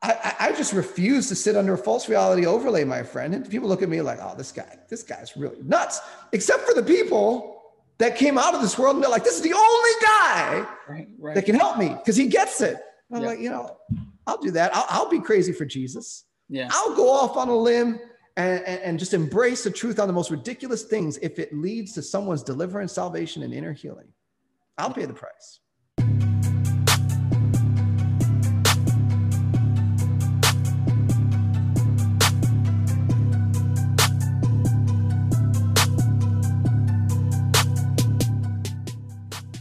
I, I just refuse to sit under a false reality overlay, my friend. And people look at me like, oh, this guy, this guy's really nuts. Except for the people that came out of this world and they're like, this is the only guy right, right. that can help me because he gets it. I'm yeah. like, you know, I'll do that. I'll, I'll, be crazy for Jesus. Yeah. I'll go off on a limb and, and, and just embrace the truth on the most ridiculous things if it leads to someone's deliverance, salvation, and inner healing. I'll pay the price.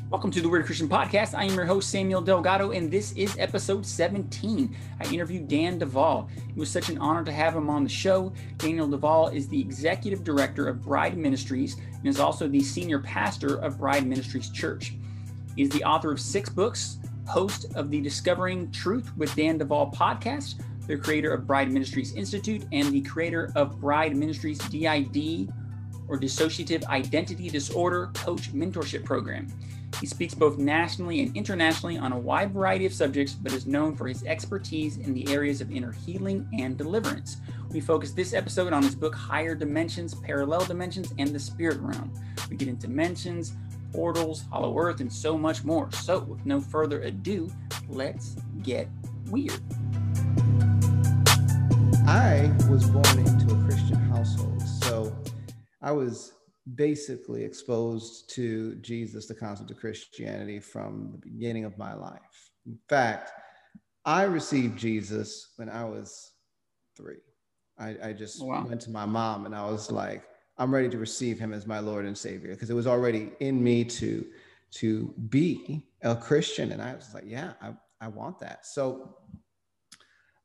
Welcome to the Weird Christian Podcast. I am your host, Samuel Delgado, and this is episode 17. I interviewed Dan Duval. It was such an honor to have him on the show. Daniel Duval is the executive director of Bride Ministries and is also the senior pastor of Bride Ministries Church. He is the author of six books, host of the Discovering Truth with Dan Duval podcast, the creator of Bride Ministries Institute, and the creator of Bride Ministries DID or Dissociative Identity Disorder Coach Mentorship Program. He speaks both nationally and internationally on a wide variety of subjects, but is known for his expertise in the areas of inner healing and deliverance. We focus this episode on his book Higher Dimensions, Parallel Dimensions, and the Spirit Realm. We get into dimensions, portals, Hollow Earth, and so much more. So, with no further ado, let's get weird. I was born into a Christian household, so I was basically exposed to Jesus, the concept of Christianity, from the beginning of my life. In fact, I received Jesus when I was three. I, I just wow. went to my mom and I was like, I'm ready to receive him as my Lord and Savior because it was already in me to to be a Christian. And I was like, yeah, I, I want that. So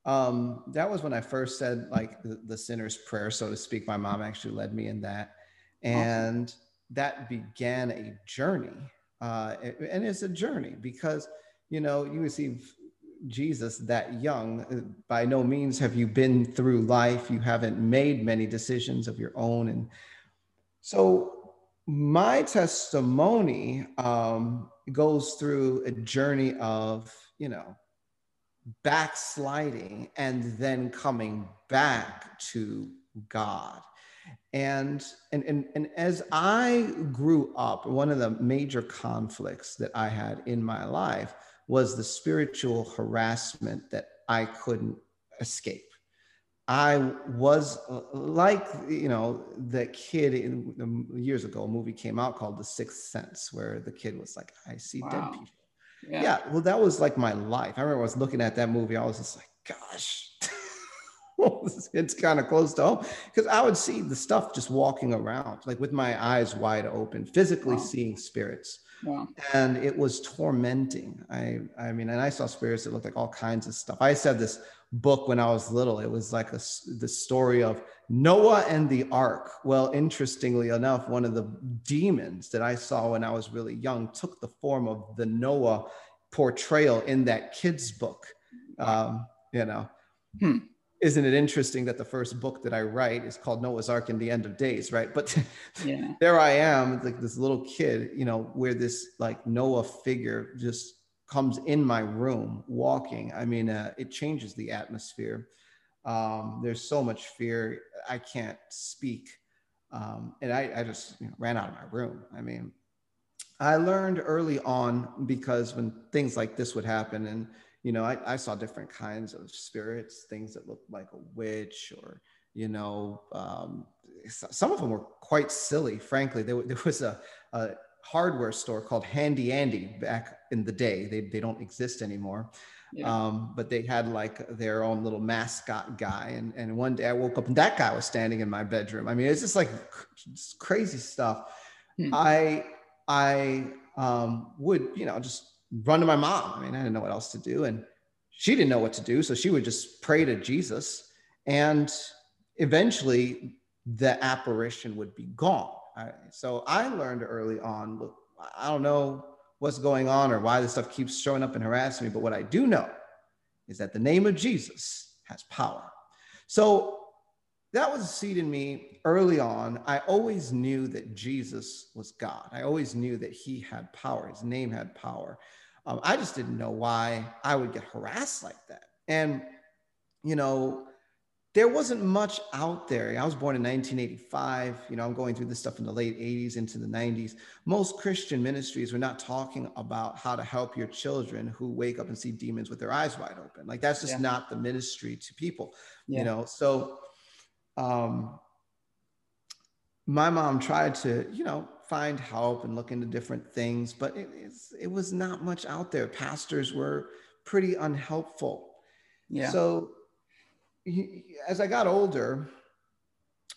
um, that was when I first said like the, the sinner's prayer, so to speak. My mom actually led me in that and awesome. that began a journey uh, and it's a journey because you know you receive jesus that young. By no means have you been through life. You haven't made many decisions of your own. And so my testimony um, goes through a journey of you know backsliding and then coming back to god and, and, and, and as I grew up, one of the major conflicts that I had in my life was the spiritual harassment that I couldn't escape. I was like, you know, the kid in, um, years ago, a movie came out called The Sixth Sense, where the kid was like, I see wow. dead people. Yeah. yeah. Well, that was like my life. I remember I was looking at that movie. I was just like, gosh, it's kind of close to home because I would see the stuff just walking around, like with my eyes wide open, physically wow. seeing spirits. Wow. And it was tormenting. I, I mean, and I saw spirits that looked like all kinds of stuff. I said this book when I was little. It was like a, the story of Noah and the ark. Well, interestingly enough, one of the demons that I saw when I was really young took the form of the Noah portrayal in that kid's book. Um, you know, hmm isn't it interesting that the first book that I write is called Noah's Ark and the End of Days, right? But yeah. there I am, like this little kid, you know, where this like Noah figure just comes in my room walking. I mean, uh, it changes the atmosphere. Um, there's so much fear, I can't speak. Um, and I, I just you know, ran out of my room. I mean, I learned early on because when things like this would happen and you know, I, I saw different kinds of spirits, things that looked like a witch or, you know, um, some of them were quite silly, frankly. There, there was a, a hardware store called Handy Andy back in the day. They, they don't exist anymore. Yeah. Um, but they had like their own little mascot guy. And, and one day I woke up and that guy was standing in my bedroom. I mean, it's just like crazy stuff. Hmm. I, I um, would, you know, just run to my mom. I mean, I didn't know what else to do. And she didn't know what to do. So she would just pray to Jesus. And eventually the apparition would be gone. so I learned early on look, I don't know what's going on or why this stuff keeps showing up and harassing me. But what I do know is that the name of Jesus has power. So that was a seed in me early on. I always knew that Jesus was God. I always knew that he had power, his name had power. Um, I just didn't know why I would get harassed like that. And you know, there wasn't much out there. I was born in 1985. You know, I'm going through this stuff in the late 80s into the 90s. Most Christian ministries were not talking about how to help your children who wake up and see demons with their eyes wide open. Like that's just yeah. not the ministry to people, yeah. you know. So um my mom tried to, you know, find help and look into different things, but it, it was not much out there. Pastors were pretty unhelpful. Yeah. So as I got older,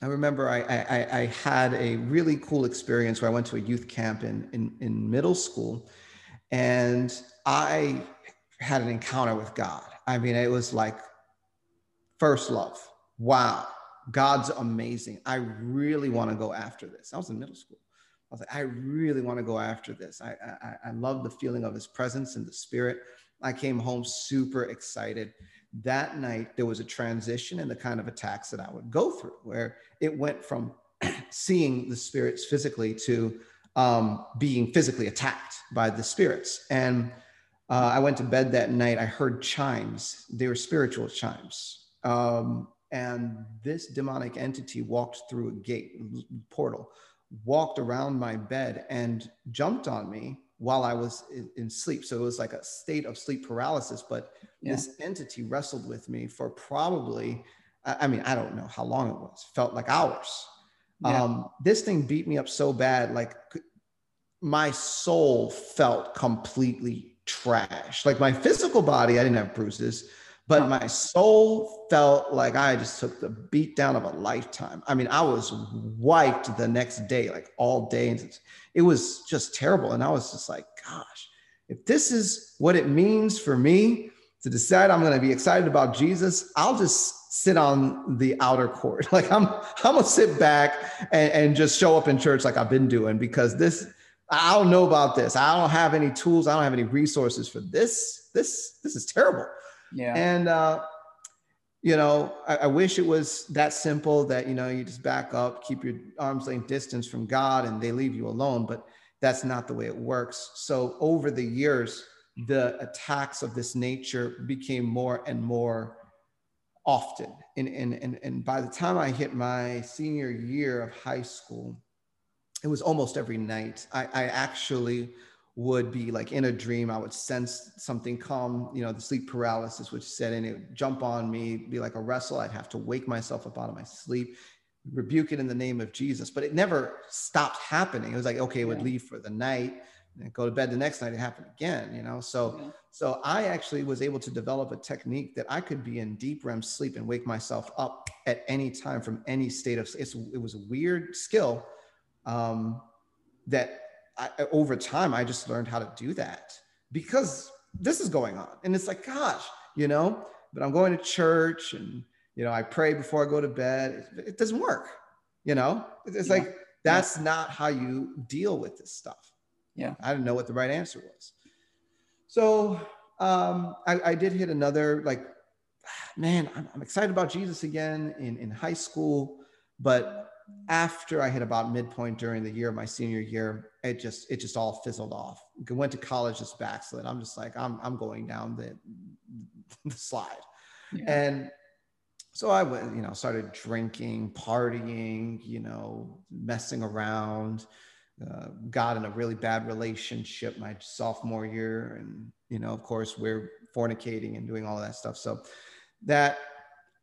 I remember I, I, I, had a really cool experience where I went to a youth camp in, in, in middle school and I had an encounter with God. I mean, it was like first love. Wow, God's amazing. I really want to go after this. I was in middle school. I was like, I really want to go after this. I, I, I love the feeling of his presence and the spirit. I came home super excited that night there was a transition in the kind of attacks that I would go through, where it went from seeing the spirits physically to um, being physically attacked by the spirits. And uh, I went to bed that night. I heard chimes. They were spiritual chimes. Um, and this demonic entity walked through a gate portal, walked around my bed, and jumped on me while I was in, in sleep. So it was like a state of sleep paralysis. But yeah. this entity wrestled with me for probably, I mean, I don't know how long it was, felt like hours. Yeah. Um, this thing beat me up so bad, like my soul felt completely trash. Like my physical body, I didn't have bruises, but my soul felt like I just took the beat down of a lifetime. I mean, I was wiped the next day, like all day. And it was just terrible. And I was just like, gosh, if this is what it means for me to decide I'm going to be excited about Jesus, I'll just sit on the outer court. Like I'm, I'm gonna sit back and, and just show up in church like I've been doing because this, I don't know about this. I don't have any tools. I don't have any resources for this. This, this is terrible. Yeah. And, uh, you know, I, I, wish it was that simple that, you know, you just back up, keep your arm's length distance from God and they leave you alone. But that's not the way it works. So over the years, the attacks of this nature became more and more often. And, and, and, and by the time I hit my senior year of high school, it was almost every night. I, I actually would be like in a dream. I would sense something come, you know, the sleep paralysis would set in, it would jump on me, be like a wrestle. I'd have to wake myself up out of my sleep, rebuke it in the name of Jesus. But it never stopped happening. It was like, okay, it would leave for the night and go to bed the next night, it happened again, you know? So, yeah. so I actually was able to develop a technique that I could be in deep REM sleep and wake myself up at any time from any state of, it's, it was a weird skill um, that I, over time, I just learned how to do that because this is going on. And it's like, gosh, you know, but I'm going to church and, you know, I pray before I go to bed. It, it doesn't work, you know? It's yeah. like, that's yeah. not how you deal with this stuff. Yeah. I didn't know what the right answer was. So um, I, I did hit another, like, man, I'm, I'm excited about Jesus again in, in high school, but after I hit about midpoint during the year, my senior year, it just it just all fizzled off. Went to college, just backslid. I'm just like I'm I'm going down the the slide, yeah. and so I went, you know, started drinking, partying, you know, messing around. Uh, got in a really bad relationship my sophomore year, and you know, of course, we're fornicating and doing all that stuff. So that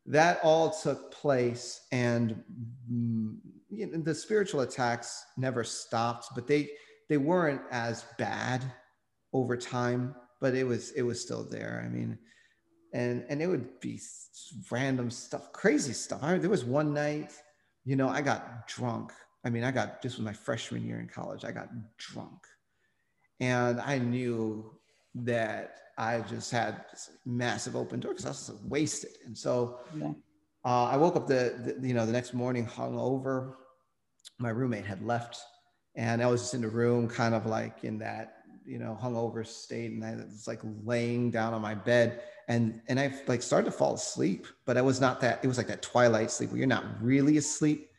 that all took place and mm, you know, the spiritual attacks never stopped but they they weren't as bad over time but it was it was still there. I mean and and it would be random stuff crazy stuff. I, there was one night you know i got drunk. I mean i got this was my freshman year in college. I got drunk. And i knew that I just had this massive open door because I was wasted. And so yeah. uh, I woke up the, the, you know, the next morning hung over. My roommate had left and I was just in the room kind of like in that, you know, hungover state. And I was like laying down on my bed and, and I like started to fall asleep, but I was not that, it was like that twilight sleep where you're not really asleep.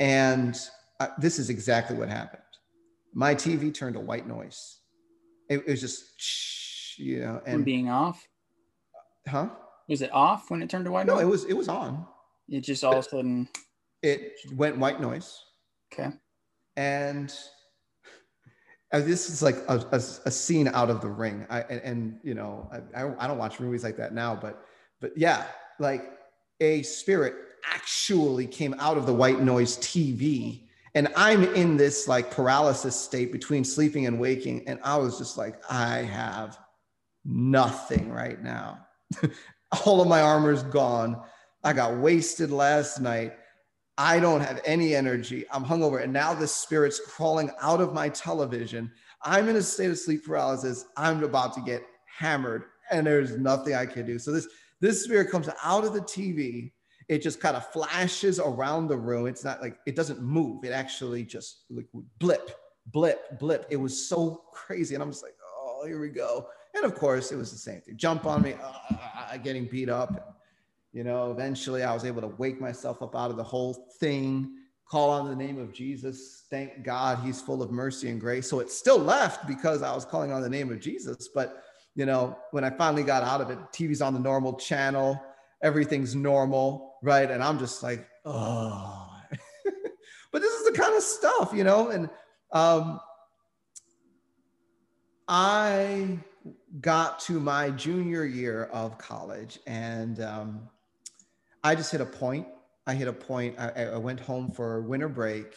And uh, this is exactly what happened. My TV turned to white noise. It, it was just, you know, and From being off. Huh? Was it off when it turned to white No, noise? it was it was on. It just all of a sudden. It went white noise, Okay. and uh, this is like a, a, a scene out of the ring. I and, and you know I, I I don't watch movies like that now, but but yeah, like a spirit actually came out of the white noise TV. And I'm in this like paralysis state between sleeping and waking. And I was just like, I have nothing right now. All of my armor's gone. I got wasted last night. I don't have any energy. I'm hungover. And now this spirit's crawling out of my television. I'm in a state of sleep paralysis. I'm about to get hammered and there's nothing I can do. So this this spirit comes out of the TV. It just kind of flashes around the room. It's not like it doesn't move. It actually just like blip, blip, blip. It was so crazy. And I'm just like, oh, here we go. And of course, it was the same thing. Jump on me, uh, getting beat up. You know, eventually I was able to wake myself up out of the whole thing, call on the name of Jesus. Thank God he's full of mercy and grace. So it still left because I was calling on the name of Jesus. But, you know, when I finally got out of it, TV's on the normal channel, everything's normal, right? And I'm just like, oh. but this is the kind of stuff, you know, and um, I got to my junior year of college and um, I just hit a point. I hit a point. I, I went home for winter break.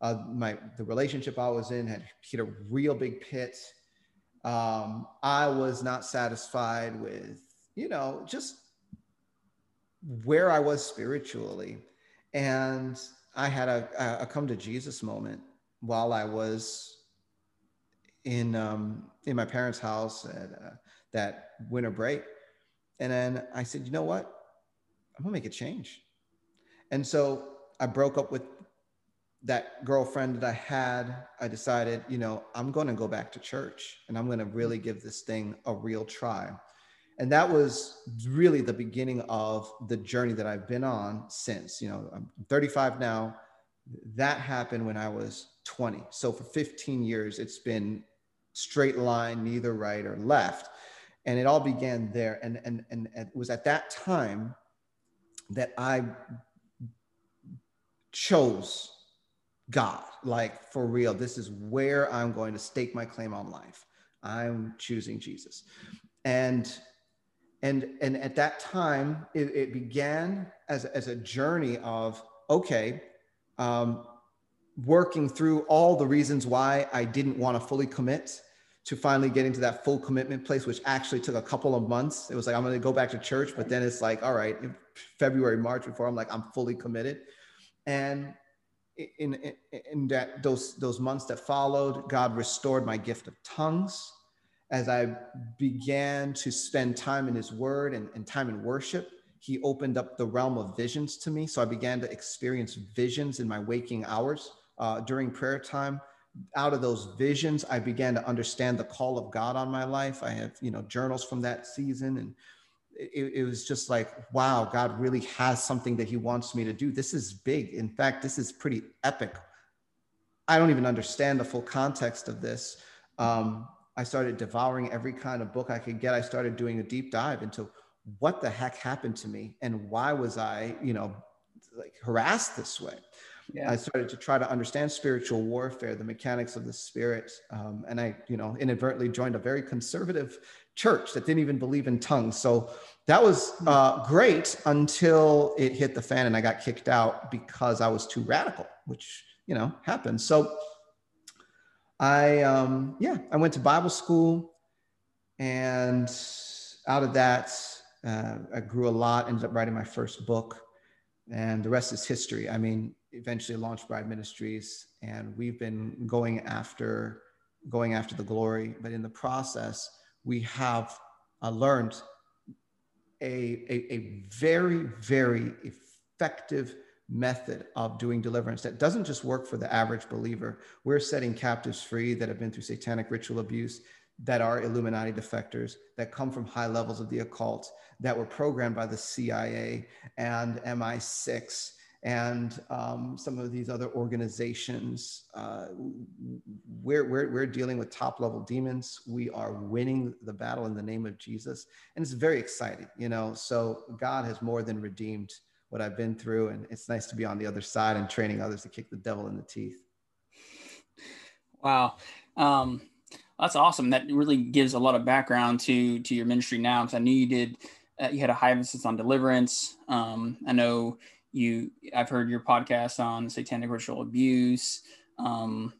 Uh, my the relationship I was in had hit a real big pit. Um, I was not satisfied with, you know, just where I was spiritually, and I had a, a come to Jesus moment while I was in um, in my parents' house at uh, that winter break, and then I said, you know what, I'm gonna make a change, and so I broke up with that girlfriend that I had. I decided, you know, I'm gonna go back to church, and I'm gonna really give this thing a real try, and that was really the beginning of the journey that I've been on since. You know, I'm 35 now. That happened when I was 20. So for 15 years, it's been straight line, neither right or left. And it all began there. And, and, and it was at that time that I chose God, like for real. This is where I'm going to stake my claim on life. I'm choosing Jesus. And and and at that time it, it began as, as a journey of okay um, working through all the reasons why I didn't want to fully commit to finally getting to that full commitment place, which actually took a couple of months. It was like, I'm going to go back to church, but then it's like, all right, February, March before I'm like, I'm fully committed. And in, in, in that those, those months that followed, God restored my gift of tongues as I began to spend time in his word and, and time in worship he opened up the realm of visions to me. So I began to experience visions in my waking hours uh, during prayer time. Out of those visions, I began to understand the call of God on my life. I have, you know, journals from that season, and it, it was just like, wow, God really has something that He wants me to do. This is big. In fact, this is pretty epic. I don't even understand the full context of this. Um, I started devouring every kind of book I could get. I started doing a deep dive into what the heck happened to me and why was I, you know, like harassed this way? Yeah. I started to try to understand spiritual warfare, the mechanics of the spirit. Um, and I, you know, inadvertently joined a very conservative church that didn't even believe in tongues. So that was hmm. uh, great until it hit the fan and I got kicked out because I was too radical, which, you know, happens. So I, um, yeah, I went to Bible school and out of that, uh, I grew a lot, ended up writing my first book, and the rest is history. I mean, eventually launched Bride Ministries, and we've been going after going after the glory. But in the process, we have uh, learned a, a, a very, very effective method of doing deliverance that doesn't just work for the average believer. We're setting captives free that have been through satanic ritual abuse, that are Illuminati defectors, that come from high levels of the occult, that were programmed by the CIA and MI6 and um, some of these other organizations. Uh, we're, we're, we're dealing with top level demons. We are winning the battle in the name of Jesus. And it's very exciting, you know. So God has more than redeemed what I've been through. And it's nice to be on the other side and training others to kick the devil in the teeth. Wow. Um, that's awesome. That really gives a lot of background to to your ministry now. Because I knew you did, uh, you had a high emphasis on deliverance. Um, I know you i've heard your podcast on satanic ritual abuse um,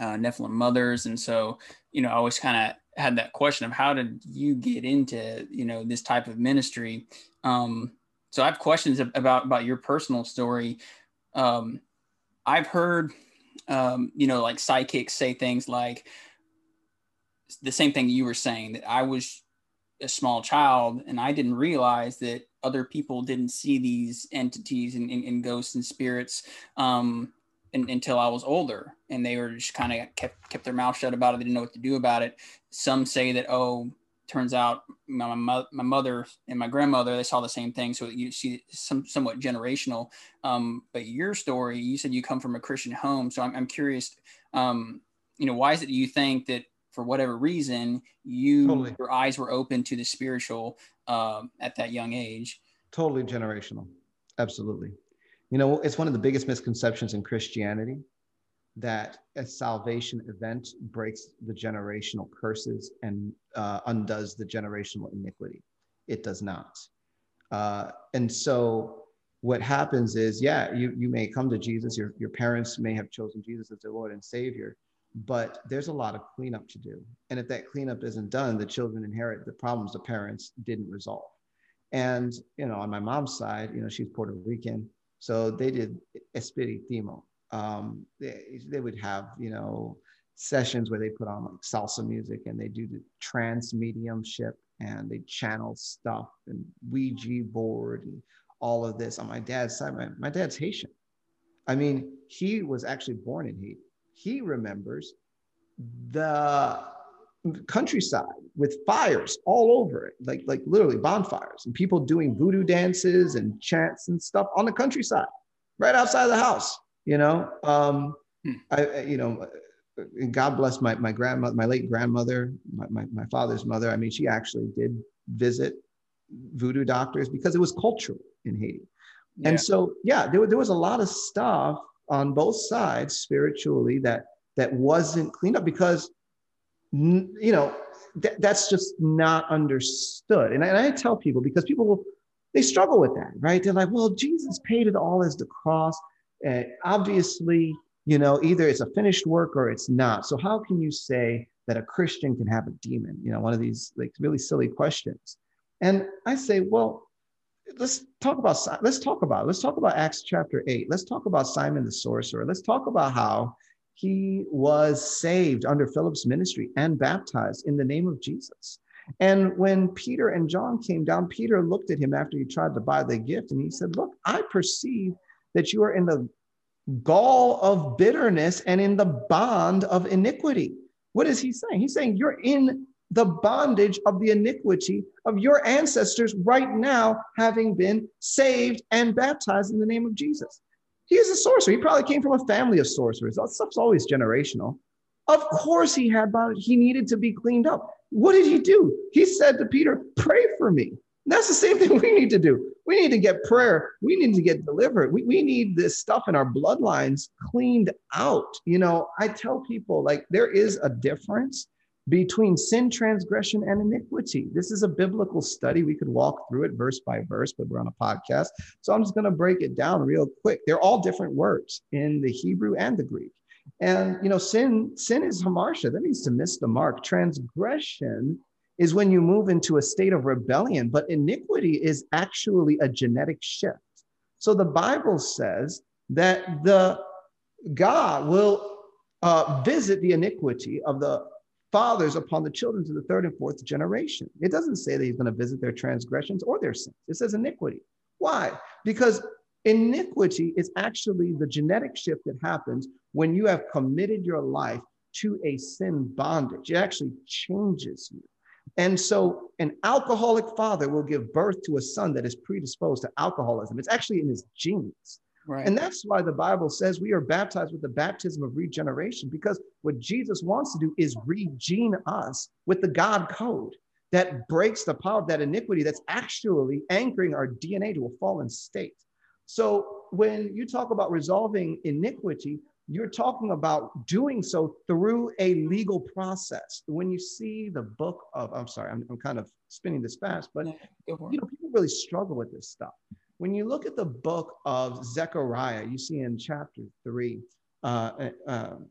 uh, nephilim mothers. And so you know i always kind of had that question of how did you get into you know this type of ministry? Um, so i have questions about about your personal story. Um, i've heard um, you know like psychics say things like the same thing you were saying that i was a small child and I didn't realize that other people didn't see these entities and, and, and ghosts and spirits um, in, until I was older. And they were just kind of kept, kept their mouth shut about it. They didn't know what to do about it. Some say that, oh, turns out my, my, my mother and my grandmother, they saw the same thing. So you see some somewhat generational. Um, but your story, you said you come from a Christian home. So I'm, I'm curious, um, you know, why is it you think that for whatever reason, you totally. your eyes were open to the spiritual um, at that young age. Totally generational. Absolutely. You know, it's one of the biggest misconceptions in Christianity that a salvation event breaks the generational curses and uh, undoes the generational iniquity. It does not. Uh, and so what happens is, yeah, you, you may come to Jesus, your, your parents may have chosen Jesus as their Lord and Savior, but there's a lot of cleanup to do. And if that cleanup isn't done, the children inherit the problems the parents didn't resolve. And, you know, on my mom's side, you know, she's Puerto Rican. So they did espiritismo. Um, they, they would have, you know, sessions where they put on like salsa music and they do the trance mediumship and they channel stuff and Ouija board and all of this on my dad's side. My, my dad's Haitian. I mean, he was actually born in Haiti he remembers the countryside with fires all over it, like like literally bonfires, and people doing voodoo dances and chants and stuff on the countryside, right outside the house. You know, um, hmm. I you know, God bless my my grandmother, my late grandmother, my, my, my father's mother. I mean, she actually did visit voodoo doctors because it was cultural in Haiti. Yeah. And so, yeah, there, there was a lot of stuff on both sides spiritually that that wasn't cleaned up because you know th- that's just not understood. And I, and I tell people because people will they struggle with that right? They're like well jesus paid it all as the cross and obviously you know either it's a finished work or it's not. So how can you say that a christian can have a demon? You know one of these like really silly questions. And i say well let's talk about let's talk about let's talk about acts chapter 8 let's talk about simon the sorcerer. Let's talk about how he was saved under philip's ministry and baptized in the name of jesus. And when peter and john came down peter looked at him after he tried to buy the gift and he said look i perceive that you are in the gall of bitterness and in the bond of iniquity. What is he saying? He's saying you're in the bondage of the iniquity of your ancestors right now, having been saved and baptized in the name of Jesus. He is a sorcerer. He probably came from a family of sorcerers. That stuff's always generational. Of course, he had bondage. He needed to be cleaned up. What did he do? He said to Peter, Pray for me. that's the same thing we need to do. We need to get prayer. We need to get delivered. We, we need this stuff in our bloodlines cleaned out. You know, I tell people like there is a difference between sin, transgression, and iniquity. This is a biblical study. We could walk through it verse by verse, but we're on a podcast. So I'm just going to break it down real quick. They're all different words in the Hebrew and the Greek. And you know, sin, sin is hamartia. That means to miss the mark. Transgression is when you move into a state of rebellion, but iniquity is actually a genetic shift. So the Bible says that the God will uh, visit the iniquity of the fathers upon the children to the third and fourth generation. It doesn't say that he's going to visit their transgressions or their sins. It says iniquity. Why? Because iniquity is actually the genetic shift that happens when you have committed your life to a sin bondage. It actually changes you. And so an alcoholic father will give birth to a son that is predisposed to alcoholism. It's actually in his genes. Right. And that's why the Bible says we are baptized with the baptism of regeneration, because what Jesus wants to do is regene us with the God code that breaks the power of that iniquity that's actually anchoring our DNA to a fallen state. So when you talk about resolving iniquity, you're talking about doing so through a legal process. When you see the book of, I'm sorry, I'm, I'm kind of spinning this fast, but you know, people really struggle with this stuff. When you look at the book of Zechariah, you see in chapter three, uh, uh, um,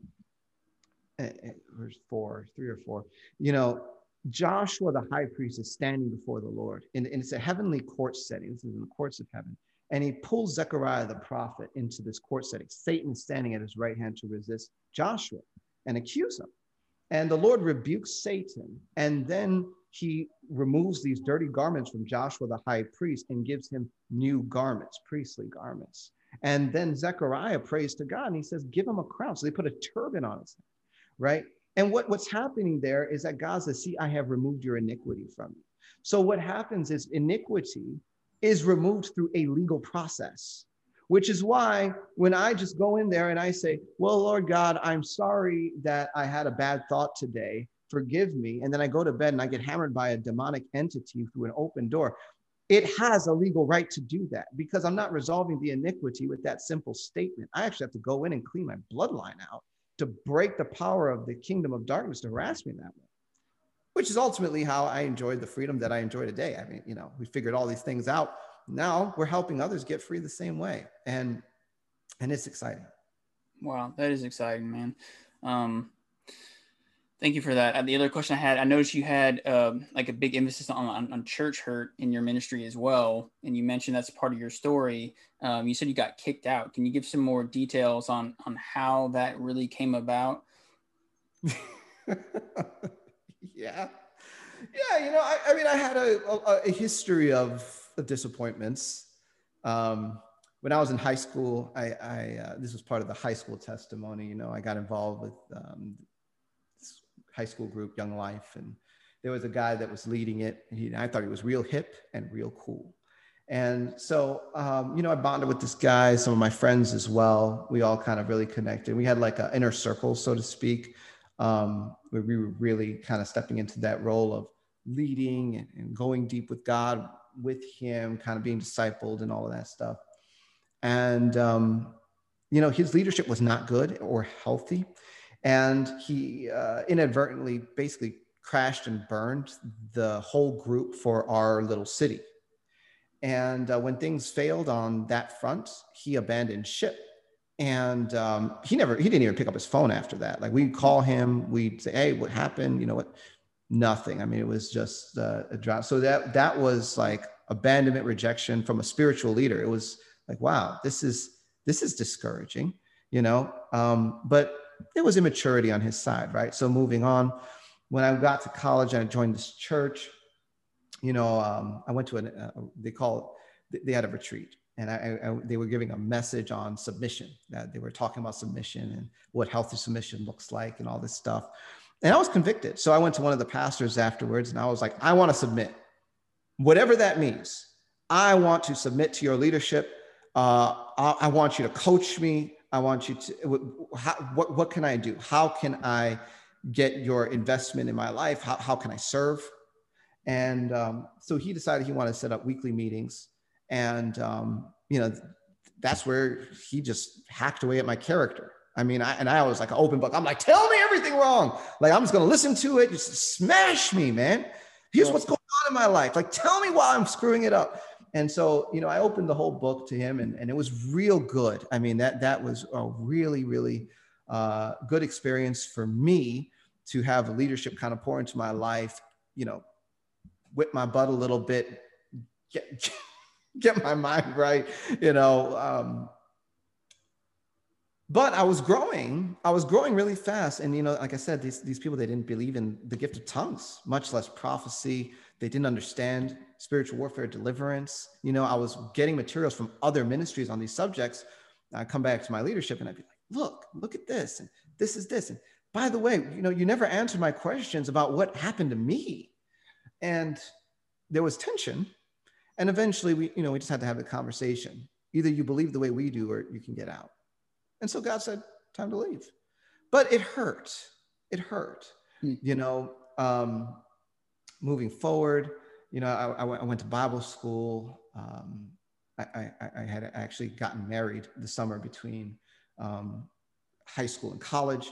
uh, verse four, three or four, you know, Joshua the high priest is standing before the Lord, and, and it's a heavenly court setting. This is in the courts of heaven. And he pulls Zechariah the prophet into this court setting. Satan standing at his right hand to resist Joshua and accuse him. And the Lord rebukes Satan. And then he removes these dirty garments from Joshua the high priest and gives him new garments, priestly garments. And then Zechariah prays to God and he says, Give him a crown. So they put a turban on his head, right? And what, what's happening there is that God says, See, I have removed your iniquity from you. So what happens is iniquity is removed through a legal process, which is why when I just go in there and I say, Well, Lord God, I'm sorry that I had a bad thought today. Forgive me. And then I go to bed and I get hammered by a demonic entity through an open door. It has a legal right to do that because I'm not resolving the iniquity with that simple statement. I actually have to go in and clean my bloodline out to break the power of the kingdom of darkness to harass me that way which is ultimately how I enjoyed the freedom that I enjoy today. I mean, you know, we figured all these things out. Now we're helping others get free the same way. And and it's exciting. Wow, that is exciting, man. Um, thank you for that. Uh, the other question I had, I noticed you had um, like a big emphasis on, on, on, church hurt in your ministry as well, and you mentioned that's part of your story. Um, you said you got kicked out. Can you give some more details on on how that really came about? yeah. Yeah, you know, I, I mean, I had a, a, a history of disappointments. Um, when I was in high school, I, I uh, this was part of the high school testimony. You know, I got involved with um, high school group, Young Life, and there was a guy that was leading it. And he, I thought he was real hip and real cool. And so, um, you know, I bonded with this guy, some of my friends as well. We all kind of really connected. We had like an inner circle, so to speak, um, where we were really kind of stepping into that role of leading and, and going deep with God, with Him, kind of being discipled and all of that stuff. And, um, you know, his leadership was not good or healthy. And he uh, inadvertently basically crashed and burned the whole group for our little city. And uh, when things failed on that front, he abandoned ship. And um, he never he didn't even pick up his phone after that. Like we'd call him we'd say hey what happened? You know what? Nothing. I mean it was just uh, a drop so that that was like abandonment rejection from a spiritual leader. It was like wow this is this is discouraging you know? Um, but it was immaturity on his side right so moving on when i got to college and i joined this church you know um, i went to an uh, they call it, they had a retreat and I, I, they were giving a message on submission. That they were talking about submission and what healthy submission looks like and all this stuff. And I was convicted. So I went to one of the pastors afterwards and I was like, I want to submit, whatever that means. I want to submit to your leadership. Uh, I, I, want you to coach me. I want you to, how, what, what can I do? How can I get your investment in my life? How, how can I serve? And um, so he decided he wanted to set up weekly meetings and um, you know that's where he just hacked away at my character. I mean I, and i was like an open book. I'm like tell me everything wrong. Like i'm just going to listen to it. Just smash me man. Here's what's going on in my life. Like tell me why i'm screwing it up and so you know i opened the whole book to him and, and it was real good i mean that that was a really really uh, good experience for me to have leadership kind of pour into my life you know whip my butt a little bit get, get my mind right, you know. Um, but I was growing. I was growing really fast, and you know, like I said, these these people they didn't believe in the gift of tongues, much less prophecy. They didn't understand spiritual warfare, deliverance. You know, I was getting materials from other ministries on these subjects. I come back to my leadership, and I'd be like, "Look, look at this, and this is this." And by the way, you know, you never answered my questions about what happened to me and there was tension. And eventually we, you know, we just had to have the conversation. Either you believe the way we do or you can get out. And so God said, time to leave. But it hurt. It hurt. Mm. You know, um, moving forward, you know, I, I, went, to Bible school. Um, I, I, I, had actually gotten married the summer between um, high school and college.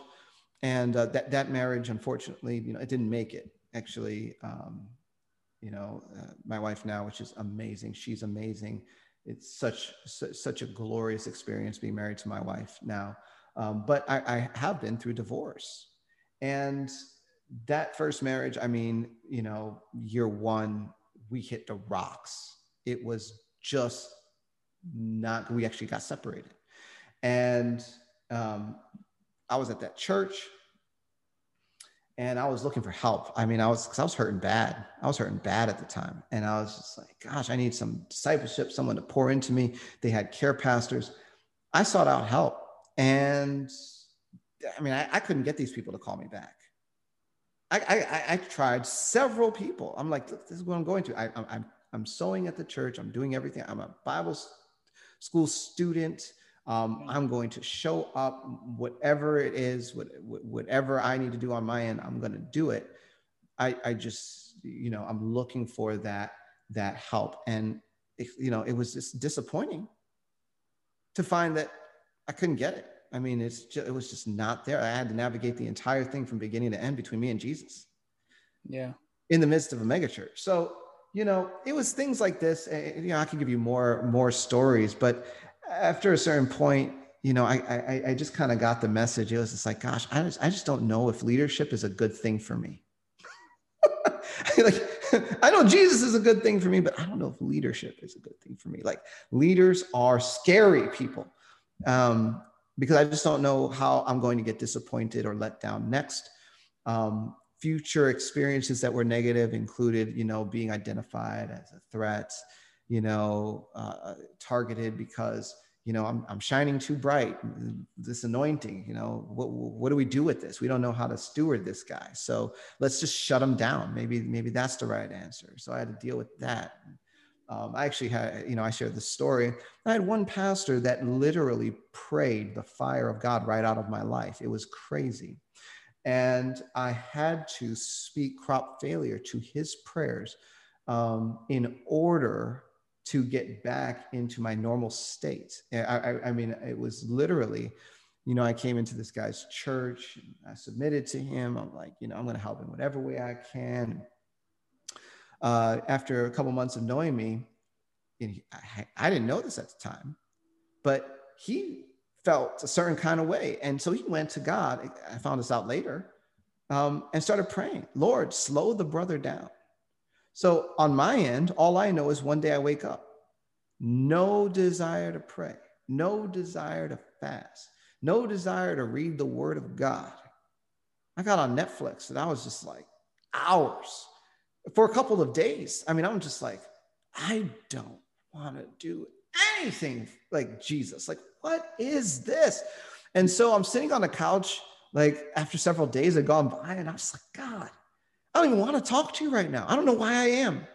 And uh, that, that marriage, unfortunately, you know, it didn't make it. Actually, um, you know, uh, my wife now, which is amazing. She's amazing. It's such, su- such a glorious experience being married to my wife now. Um, but I, I have been through divorce. And that first marriage, I mean, you know, year one, we hit the rocks. It was just not, we actually got separated. And um, I was at that church and I was looking for help. I mean, I was, cause I was hurting bad. I was hurting bad at the time. And I was just like, gosh, I need some discipleship, someone to pour into me. They had care pastors. I sought out help. And I mean, I, I couldn't get these people to call me back. I, I, I tried several people. I'm like, this is what I'm going to. I, I'm, I'm sewing at the church. I'm doing everything. I'm a Bible school student. Um, I'm going to show up, whatever it is, what, whatever I need to do on my end, I'm going to do it. I, I just, you know, I'm looking for that, that help. And, it, you know, it was just disappointing to find that I couldn't get it. I mean, it's just, it was just not there. I had to navigate the entire thing from beginning to end between me and Jesus. Yeah. In the midst of a megachurch. So, you know, it was things like this. You know, I can give you more more stories, but after a certain point, you know, I I, I just kind of got the message. It was just like, gosh, I just I just don't know if leadership is a good thing for me. like I know Jesus is a good thing for me, but I don't know if leadership is a good thing for me. Like leaders are scary people. Um, because I just don't know how I'm going to get disappointed or let down next. Um, future experiences that were negative included, you know, being identified as a threat, you know, uh, targeted because, you know, I'm, I'm shining too bright, this anointing, you know, what, what do we do with this? We don't know how to steward this guy. So let's just shut him down. Maybe, maybe that's the right answer. So I had to deal with that. Um, I actually had, you know, I shared the story. I had one pastor that literally prayed the fire of God right out of my life. It was crazy. And I had to speak crop failure to his prayers um, in order to get back into my normal state. I, I, I mean, it was literally, you know, I came into this guy's church, I submitted to him. I'm like, you know, I'm going to help in whatever way I can uh, after a couple months of knowing me, and he, I, I didn't know this at the time, but he felt a certain kind of way. And so he went to God. I found this out later um, and started praying, Lord, slow the brother down. So on my end, all I know is one day I wake up, no desire to pray, no desire to fast, no desire to read the word of God. I got on Netflix and I was just like hours for a couple of days. I mean, I'm just like, I don't want to do anything like Jesus. Like, what is this? And so I'm sitting on the couch, like after several days had gone by, and I was like, God, I don't even want to talk to you right now. I don't know why I am,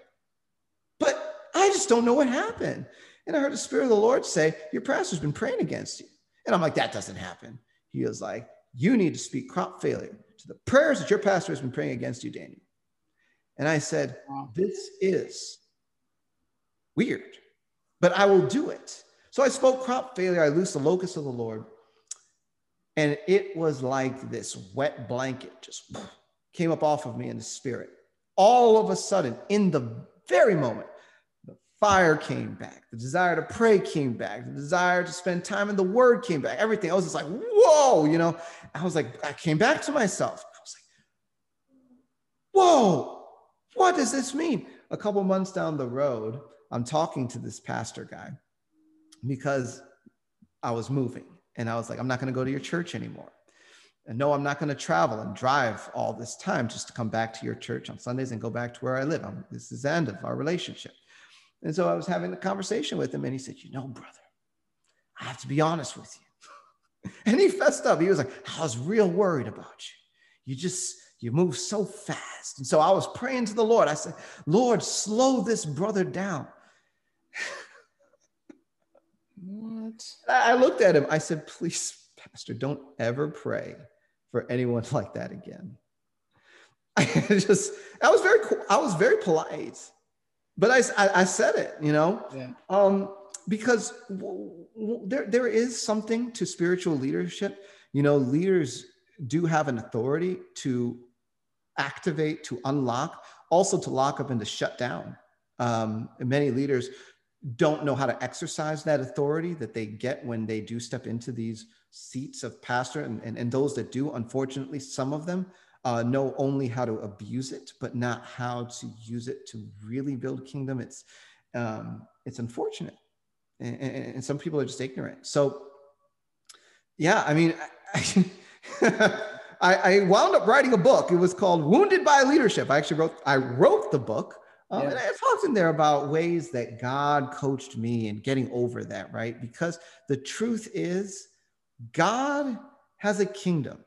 but I just don't know what happened. And I heard the Spirit of the Lord say, Your pastor's been praying against you. And I'm like, That doesn't happen. He was like, You need to speak crop failure to the prayers that your pastor has been praying against you, Daniel. And I said, This is weird, but I will do it. So I spoke crop failure. I loosed the locust of the Lord. And it was like this wet blanket just came up off of me in the spirit. All of a sudden, in the very moment, the fire came back. The desire to pray came back. The desire to spend time in the word came back. Everything. I was just like, whoa, you know, I was like, I came back to myself. I was like, whoa, what does this mean? A couple months down the road, I'm talking to this pastor guy because I was moving and I was like, I'm not going to go to your church anymore. And no, I'm not going to travel and drive all this time just to come back to your church on Sundays and go back to where I live. I'm, this is the end of our relationship. And so I was having a conversation with him and he said, You know, brother, I have to be honest with you. and he fessed up. He was like, I was real worried about you. You just, you move so fast. And so I was praying to the Lord. I said, Lord, slow this brother down. what? I looked at him. I said, please, Pastor, don't ever pray for anyone like that again. I just, I was very, I was very polite, but I, I, I said it, you know, yeah. um, because w- w- there, there is something to spiritual leadership. You know, leaders do have an authority to activate, to unlock, also to lock up and to shut down. Um, many leaders don't know how to exercise that authority that they get when they do step into these seats of pastor. And, and, and those that do, unfortunately, some of them uh, know only how to abuse it, but not how to use it to really build kingdom. It's, um, it's unfortunate. And, and, and some people are just ignorant. So, yeah, I mean, I, I, I, wound up writing a book. It was called Wounded by Leadership. I actually wrote, I wrote the book. Um, yeah. And I talked in there about ways that God coached me in getting over that, right? Because the truth is, God has a kingdom.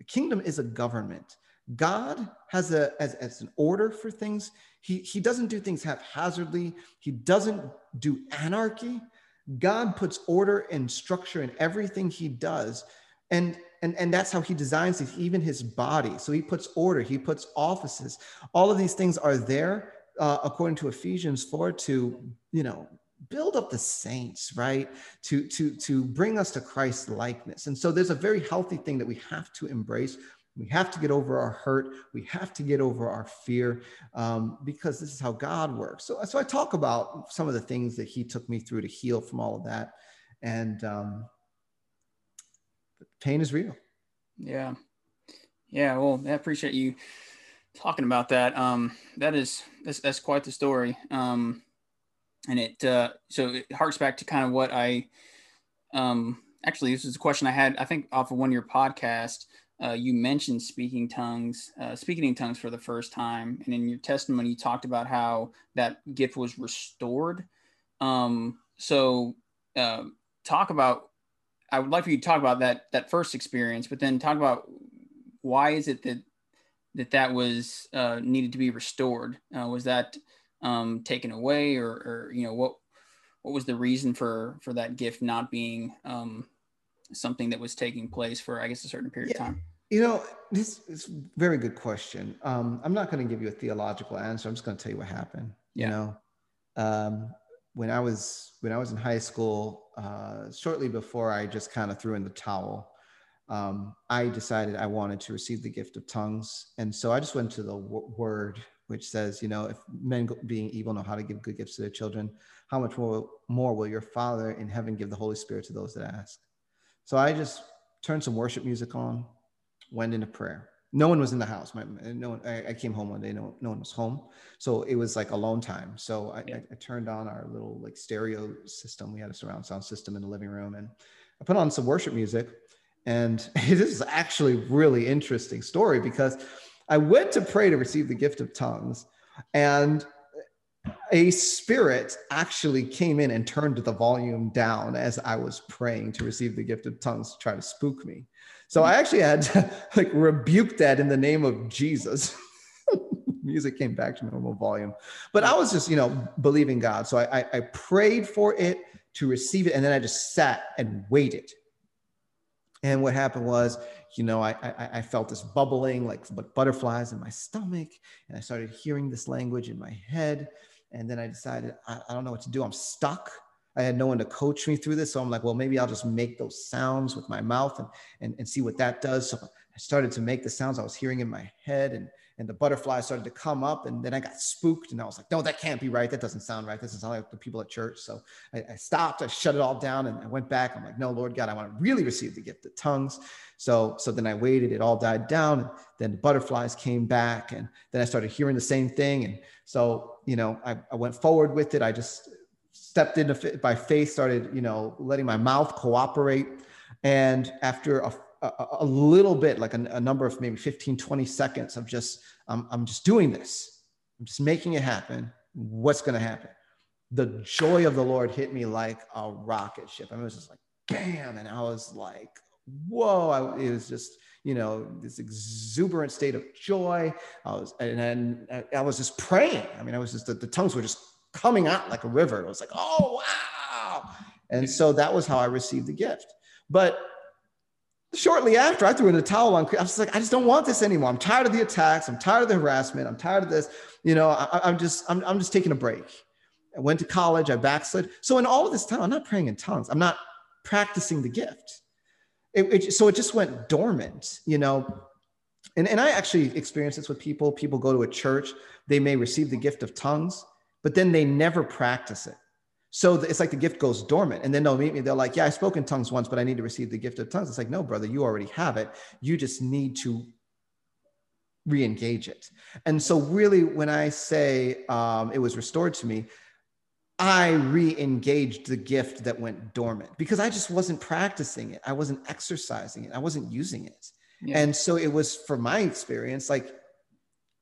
A kingdom is a government. God has a as, as an order for things. He, he doesn't do things haphazardly. He doesn't do anarchy. God puts order and structure in everything he does. And and, and that's how he designs it, even his body. So he puts order, he puts offices. All of these things are there, uh, according to Ephesians 4, to, you know, build up the saints right? To to to bring us to christ likeness. And so there's a very healthy thing that we have to embrace. We have to get over our hurt. We have to get over our fear um, because this is how god works. So, so i talk about some of the things that he took me through to heal from all of that. And um, pain is real. Yeah. Yeah. Well, I appreciate you talking about that. Um, that is, that's, that's quite the story. Um, and it, uh, so it harks back to kind of what I, um, actually, this is a question I had, I think off of one of your podcasts, uh, you mentioned speaking tongues, uh, speaking in tongues for the first time. And in your testimony, you talked about how that gift was restored. Um, so, uh, talk about I would like for you to talk about that that first experience, but then talk about why is it that that that was uh, needed to be restored? Uh, was that um, taken away, or, or you know what what was the reason for for that gift not being um, something that was taking place for I guess a certain period yeah. of time? You know, this is a very good question. Um, I'm not going to give you a theological answer. I'm just going to tell you what happened. Yeah. You know, um, when I was when I was in high school, uh, shortly before I just kind of threw in the towel, um, I decided I wanted to receive the gift of tongues, and so I just went to the w- word which says, you know, if men being evil know how to give good gifts to their children, how much more more will your Father in heaven give the Holy Spirit to those that ask? So I just turned some worship music on, went into prayer no one was in the house. My, no one, I, I, came home one day, no, no one was home. So it was like alone time. So I, yeah. I, I, turned on our little like stereo system. We had a surround sound system in the living room and I put on some worship music. And this is actually really interesting story because I went to pray to receive the gift of tongues and a spirit actually came in and turned the volume down as I was praying to receive the gift of tongues to try to spook me. So I actually had to like rebuke that in the name of Jesus. Music came back to normal volume, but I was just, you know, believing God. So I, I, I prayed for it to receive it, and then I just sat and waited. And what happened was, you know, I, I, I felt this bubbling, like butterflies in my stomach, and I started hearing this language in my head. And then I decided, I, I don't know what to do. I'm stuck. I had no one to coach me through this. So I'm like, well, maybe I'll just make those sounds with my mouth and, and, and see what that does. So I started to make the sounds I was hearing in my head and, and the butterflies started to come up and then I got spooked and I was like, no, that can't be right. That doesn't sound right. This doesn't sound like the people at church. So I, I stopped, I shut it all down and I went back. I'm like, no, Lord God, I want to really receive the gift of tongues. So, so then I waited, it all died down. Then the butterflies came back and then I started hearing the same thing. And so, you know, I, I went forward with it. I just stepped into by faith, started, you know, letting my mouth cooperate. And after a, a, a little bit, like a, a, number of maybe 15, 20 seconds of just, um, I'm just doing this. I'm just making it happen. What's going to happen? The joy of the Lord hit me like a rocket ship. I mean, it was just like, bam. And I was like, whoa. I, it was just, you know, this exuberant state of joy. I was, and then I was just praying. I mean, I was just, the, the tongues were just coming out like a river. It was like, oh, wow. And so that was how I received the gift. But shortly after, I threw in the towel on. I was like, I just don't want this anymore. I'm tired of the attacks. I'm tired of the harassment. I'm tired of this. You know, I, am just, I'm, I'm just taking a break. I went to college. I backslid. So in all of this time, I'm not praying in tongues. I'm not practicing the gift. It, it, so it just went dormant, you know. And, and I actually experience this with people. People go to a church, they may receive the gift of tongues, but then they never practice it. So it's like the gift goes dormant. And then they'll meet me. They're like, Yeah, I spoke in tongues once, but I need to receive the gift of tongues. It's like, No, brother, you already have it. You just need to re engage it. And so, really, when I say um, it was restored to me, I re engaged the gift that went dormant because I just wasn't practicing it. I wasn't exercising it. I wasn't using it. Yeah. And so it was, for my experience, like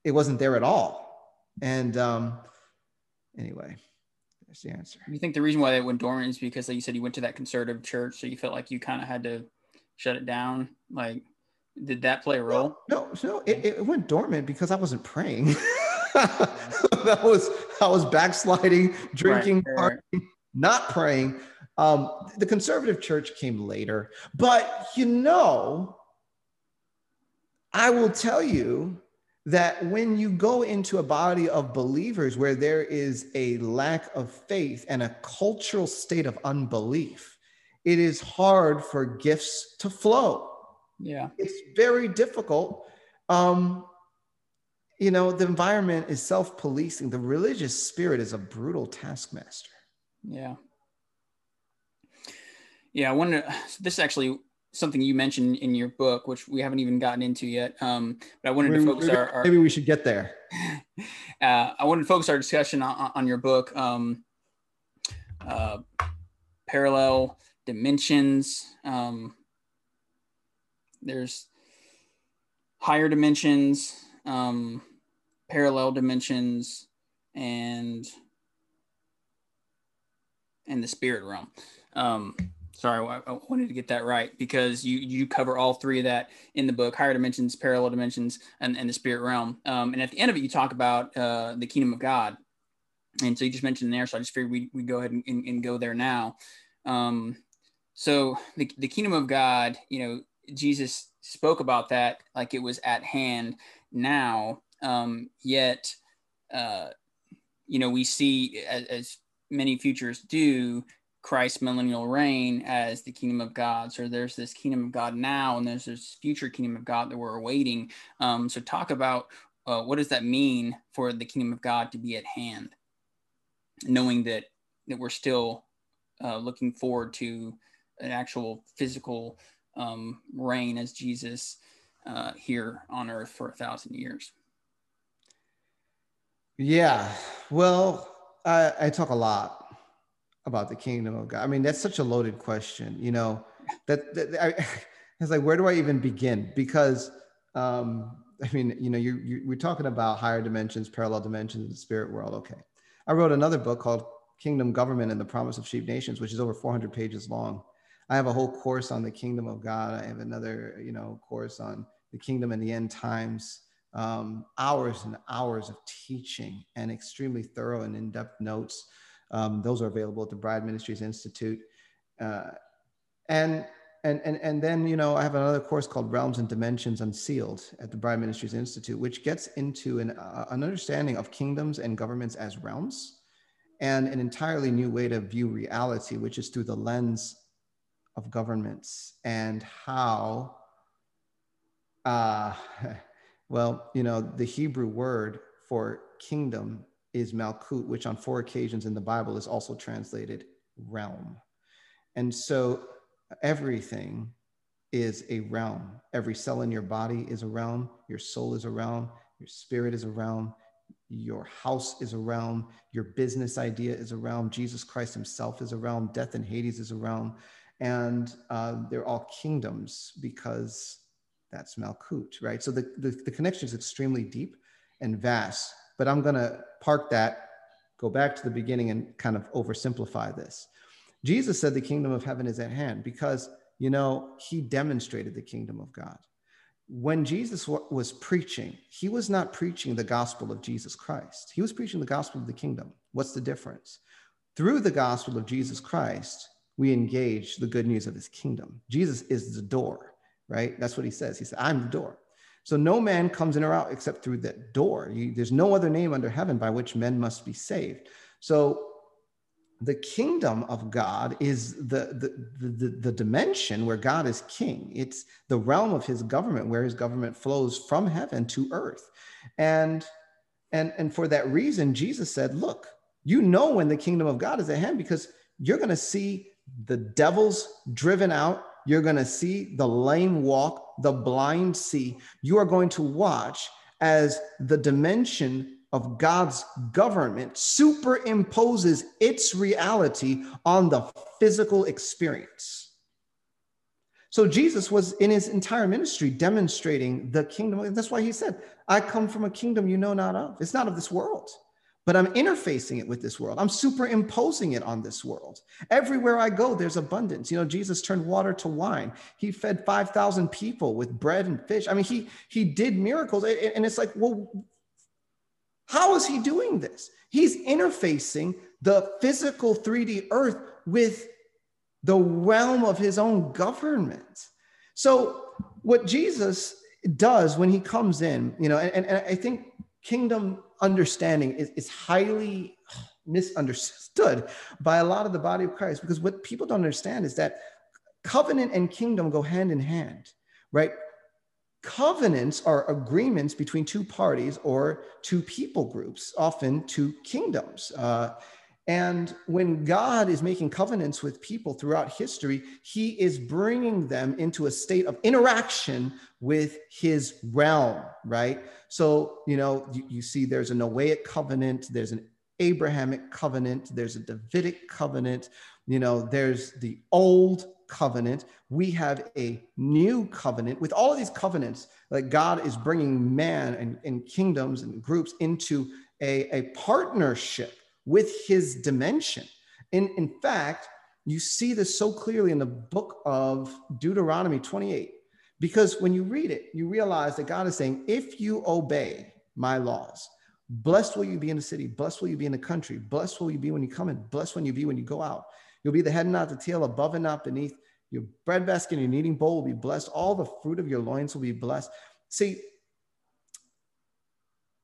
it wasn't there at all. And um, anyway, that's the answer. You think the reason why it went dormant is because, like you said, you went to that conservative church, so you felt like you kind of had to shut it down? Like, did that play a role? No, no, no it, it went dormant because I wasn't praying. that was I was backsliding, drinking, right, partying, not praying. Um, the conservative church came later, but you know, I will tell you that when you go into a body of believers where there is a lack of faith and a cultural state of unbelief, it is hard for gifts to flow. Yeah. It's very difficult. Um, you know, the environment is self policing. The religious spirit is a brutal taskmaster. Yeah. Yeah. I wonder, this actually something you mentioned in your book, which we haven't even gotten into yet. Um, but I wanted maybe, to focus maybe, our, our, maybe we should get there. uh, I wanted to focus our discussion on, on your book, um, uh, parallel dimensions. Um, there's higher dimensions. Um, parallel dimensions and and the spirit realm. Um, sorry, I, I, wanted to get that right because you you cover all three of that in the book: higher dimensions, parallel dimensions, and, and the spirit realm. Um, and at the end of it, you talk about uh, the kingdom of God. And so you just mentioned there, so I just figured we we go ahead and, and, and go there now. Um, so the the kingdom of God, you know, Jesus spoke about that like it was at hand now um, yet, uh, you know, we see as, as, many futures do Christ's millennial reign as the kingdom of God. So there's this kingdom of God now, and there's this future kingdom of God that we're awaiting. Um, so talk about uh, what does that mean for the kingdom of God to be at hand, knowing that that we're still uh, looking forward to an actual physical um, reign as Jesus uh, here on earth for a thousand years. Yeah. Well, I, I talk a lot about the kingdom of God. I mean, that's such a loaded question, you know, that, that I, it's like, where do I even begin? Because, um, I mean, you know, you, you, we're talking about higher dimensions, parallel dimensions, the spirit world. Okay. I wrote another book called Kingdom Government and the Promise of Sheep Nations, which is over 400 pages long. I have a whole course on the kingdom of God. I have another, you know, course on the kingdom and the end times um, hours and hours of teaching and extremely thorough and in-depth notes. Um, those are available at the Bride Ministries Institute. Uh, and, and, and, and then, you know, I have another course called Realms and Dimensions Unsealed at the Bride Ministries Institute, which gets into an, uh, an understanding of kingdoms and governments as realms and an entirely new way to view reality, which is through the lens of governments and how uh, Well, you know, the Hebrew word for kingdom is malkut, which on four occasions in the Bible is also translated realm. And so everything is a realm. Every cell in your body is a realm. Your soul is a realm. Your spirit is a realm. Your house is a realm. Your business idea is a realm. Jesus Christ himself is a realm. Death and Hades is a realm. And uh, they're all kingdoms because that's Malkut, right? So the, the, the connection is extremely deep and vast, but I'm going to park that, go back to the beginning and kind of oversimplify this. Jesus said the kingdom of heaven is at hand because, you know, he demonstrated the kingdom of God. when Jesus was preaching, he was not preaching the gospel of Jesus Christ. He was preaching the gospel of the kingdom. What's the difference? Through the gospel of Jesus Christ, we engage the good news of his kingdom. Jesus is the door, right? That's what he says. He said, I'm the door. So no man comes in or out except through that door. You, there's no other name under heaven by which men must be saved. So the kingdom of God is the, the, the, the, dimension where God is king. It's the realm of his government where his government flows from heaven to earth. And, and, and for that reason, Jesus said, Look, you know when the kingdom of God is at hand because you're going to see the devils driven out. You're going to see the lame walk, the blind see. You are going to watch as the dimension of God's government superimposes its reality on the physical experience. So Jesus was in his entire ministry demonstrating the kingdom. That's why he said, I come from a kingdom you know not of. It's not of this world, but I'm interfacing it with this world. I'm superimposing it on this world. Everywhere I go, there's abundance. You know, Jesus turned water to wine. He fed 5,000 people with bread and fish. I mean, he, he did miracles. And it's like, well, how is he doing this? He's interfacing the physical 3D earth with the realm of his own government. So, what Jesus does when he comes in, you know, and, and I think kingdom understanding is, is highly misunderstood by a lot of the body of Christ because what people don't understand is that covenant and kingdom go hand in hand, right? Covenants are agreements between two parties or two people groups, often two kingdoms. Uh, and when God is making covenants with people throughout history, he is bringing them into a state of interaction with his realm, right? So, you know, you, you see there's a Noahic covenant, there's an Abrahamic covenant, there's a Davidic covenant, you know, there's the old covenant. We have a new covenant. With all of these covenants, like God is bringing man and, and kingdoms and groups into a, a partnership with his dimension. And in fact, you see this so clearly in the book of Deuteronomy 28, because when you read it, you realize that God is saying, if you obey my laws, blessed will you be in the city, blessed will you be in the country, blessed will you be when you come in, blessed when you be when you go out. You'll be the head and not the tail, above and not beneath. Your breadbasket and your kneading bowl will be blessed. All the fruit of your loins will be blessed. See,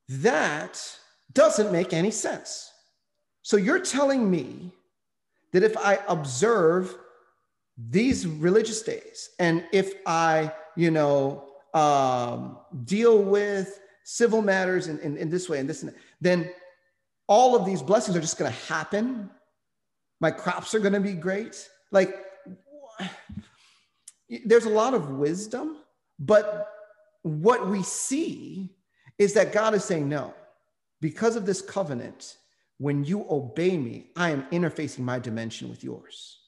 that doesn't make any sense. So you're telling me that if I observe these religious days and if I, you know, um, deal with civil matters in, in, in this way and this and that, then all of these blessings are just going to happen my crops are going to be great. Like, there's a lot of wisdom, but what we see is that God is saying, no, because of this covenant, when you obey me, I am interfacing my dimension with yours.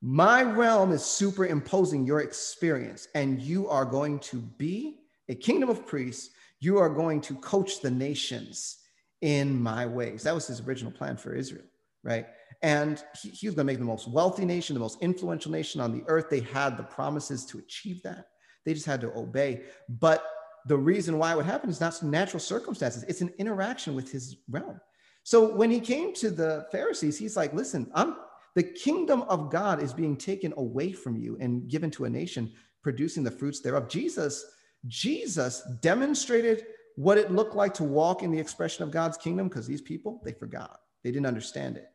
My realm is superimposing your experience, and you are going to be a kingdom of priests. You are going to coach the nations in my ways. That was his original plan for Israel, right? And he, he was going to make the most wealthy nation, the most influential nation on the earth. They had the promises to achieve that. They just had to obey. But the reason why it would happen is not natural circumstances, it's an interaction with his realm. So when he came to the Pharisees, he's like, listen, I'm the kingdom of God is being taken away from you and given to a nation producing the fruits thereof. Jesus, Jesus demonstrated what it looked like to walk in the expression of God's kingdom because these people, they forgot. They didn't understand it.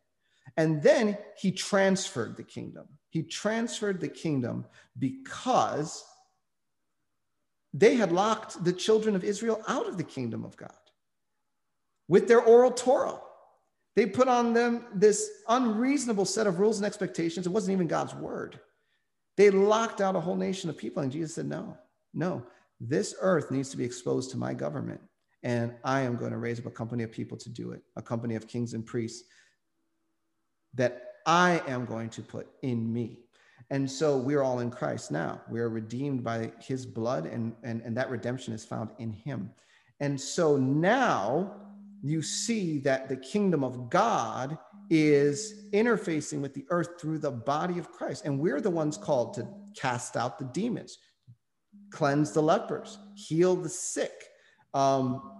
And then he transferred the kingdom. He transferred the kingdom because they had locked the children of Israel out of the kingdom of God with their oral Torah. They put on them this unreasonable set of rules and expectations. It wasn't even God's word. They locked out a whole nation of people. And Jesus said, No, no, this earth needs to be exposed to my government. And I am going to raise up a company of people to do it, a company of kings and priests that I am going to put in me. And so we're all in Christ now. We are redeemed by his blood, and, and, and that redemption is found in him. And so now you see that the kingdom of God is interfacing with the earth through the body of Christ. And we're the ones called to cast out the demons, cleanse the lepers, heal the sick. Um,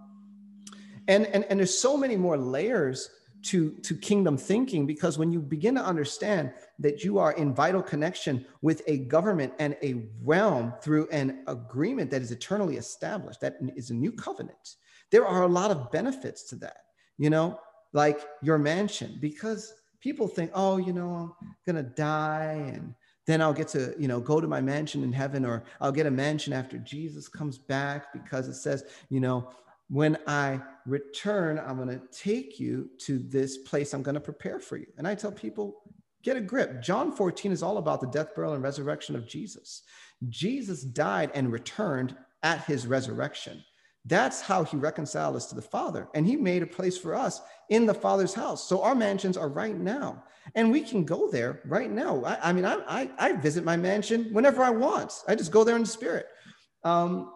and, and, and there's so many more layers to, to kingdom thinking because when you begin to understand that you are in vital connection with a government and a realm through an agreement that is eternally established, that is a new covenant, there are a lot of benefits to that, you know, like your mansion, because people think, oh, you know, I'm going to die and then I'll get to, you know, go to my mansion in heaven or I'll get a mansion after Jesus comes back because it says, you know, when I return, I'm going to take you to this place I'm going to prepare for you. And I tell people, get a grip. John 14 is all about the death, burial, and resurrection of Jesus. Jesus died and returned at his resurrection. That's how he reconciled us to the Father. And he made a place for us in the Father's house. So our mansions are right now. And we can go there right now. I, I mean, I, I, I, visit my mansion whenever I want. I just go there in the spirit. Um,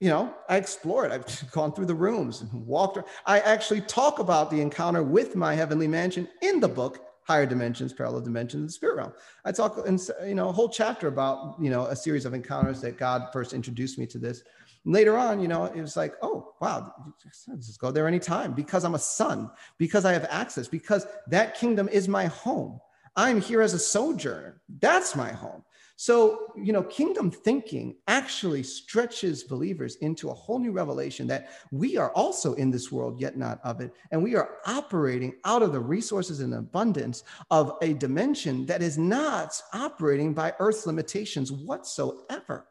you know, I explore it. I've gone through the rooms and walked. Around. I actually talk about the encounter with my heavenly mansion in the book, Higher Dimensions, Parallel Dimensions, the Spirit Realm. I talk in you know a whole chapter about you know a series of encounters that God first introduced me to this. Later on, you know, it was like, oh wow, just go there anytime because I'm a son, because I have access, because that kingdom is my home. I'm here as a sojourner. That's my home. So, you know, kingdom thinking actually stretches believers into a whole new revelation that we are also in this world, yet not of it. And we are operating out of the resources and abundance of a dimension that is not operating by earth's limitations whatsoever.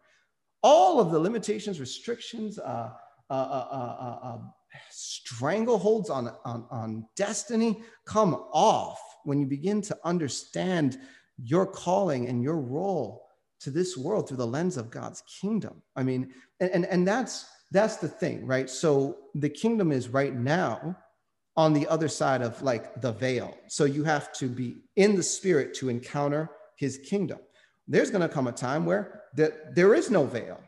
All of the limitations, restrictions, uh, uh, uh, strangleholds on, on, on destiny come off when you begin to understand your calling and your role to this world through the lens of God's kingdom. I mean, and, and, and that's that's the thing, right? So the kingdom is right now on the other side of like the veil. So you have to be in the spirit to encounter his kingdom. There's going to come a time where that there is no veil.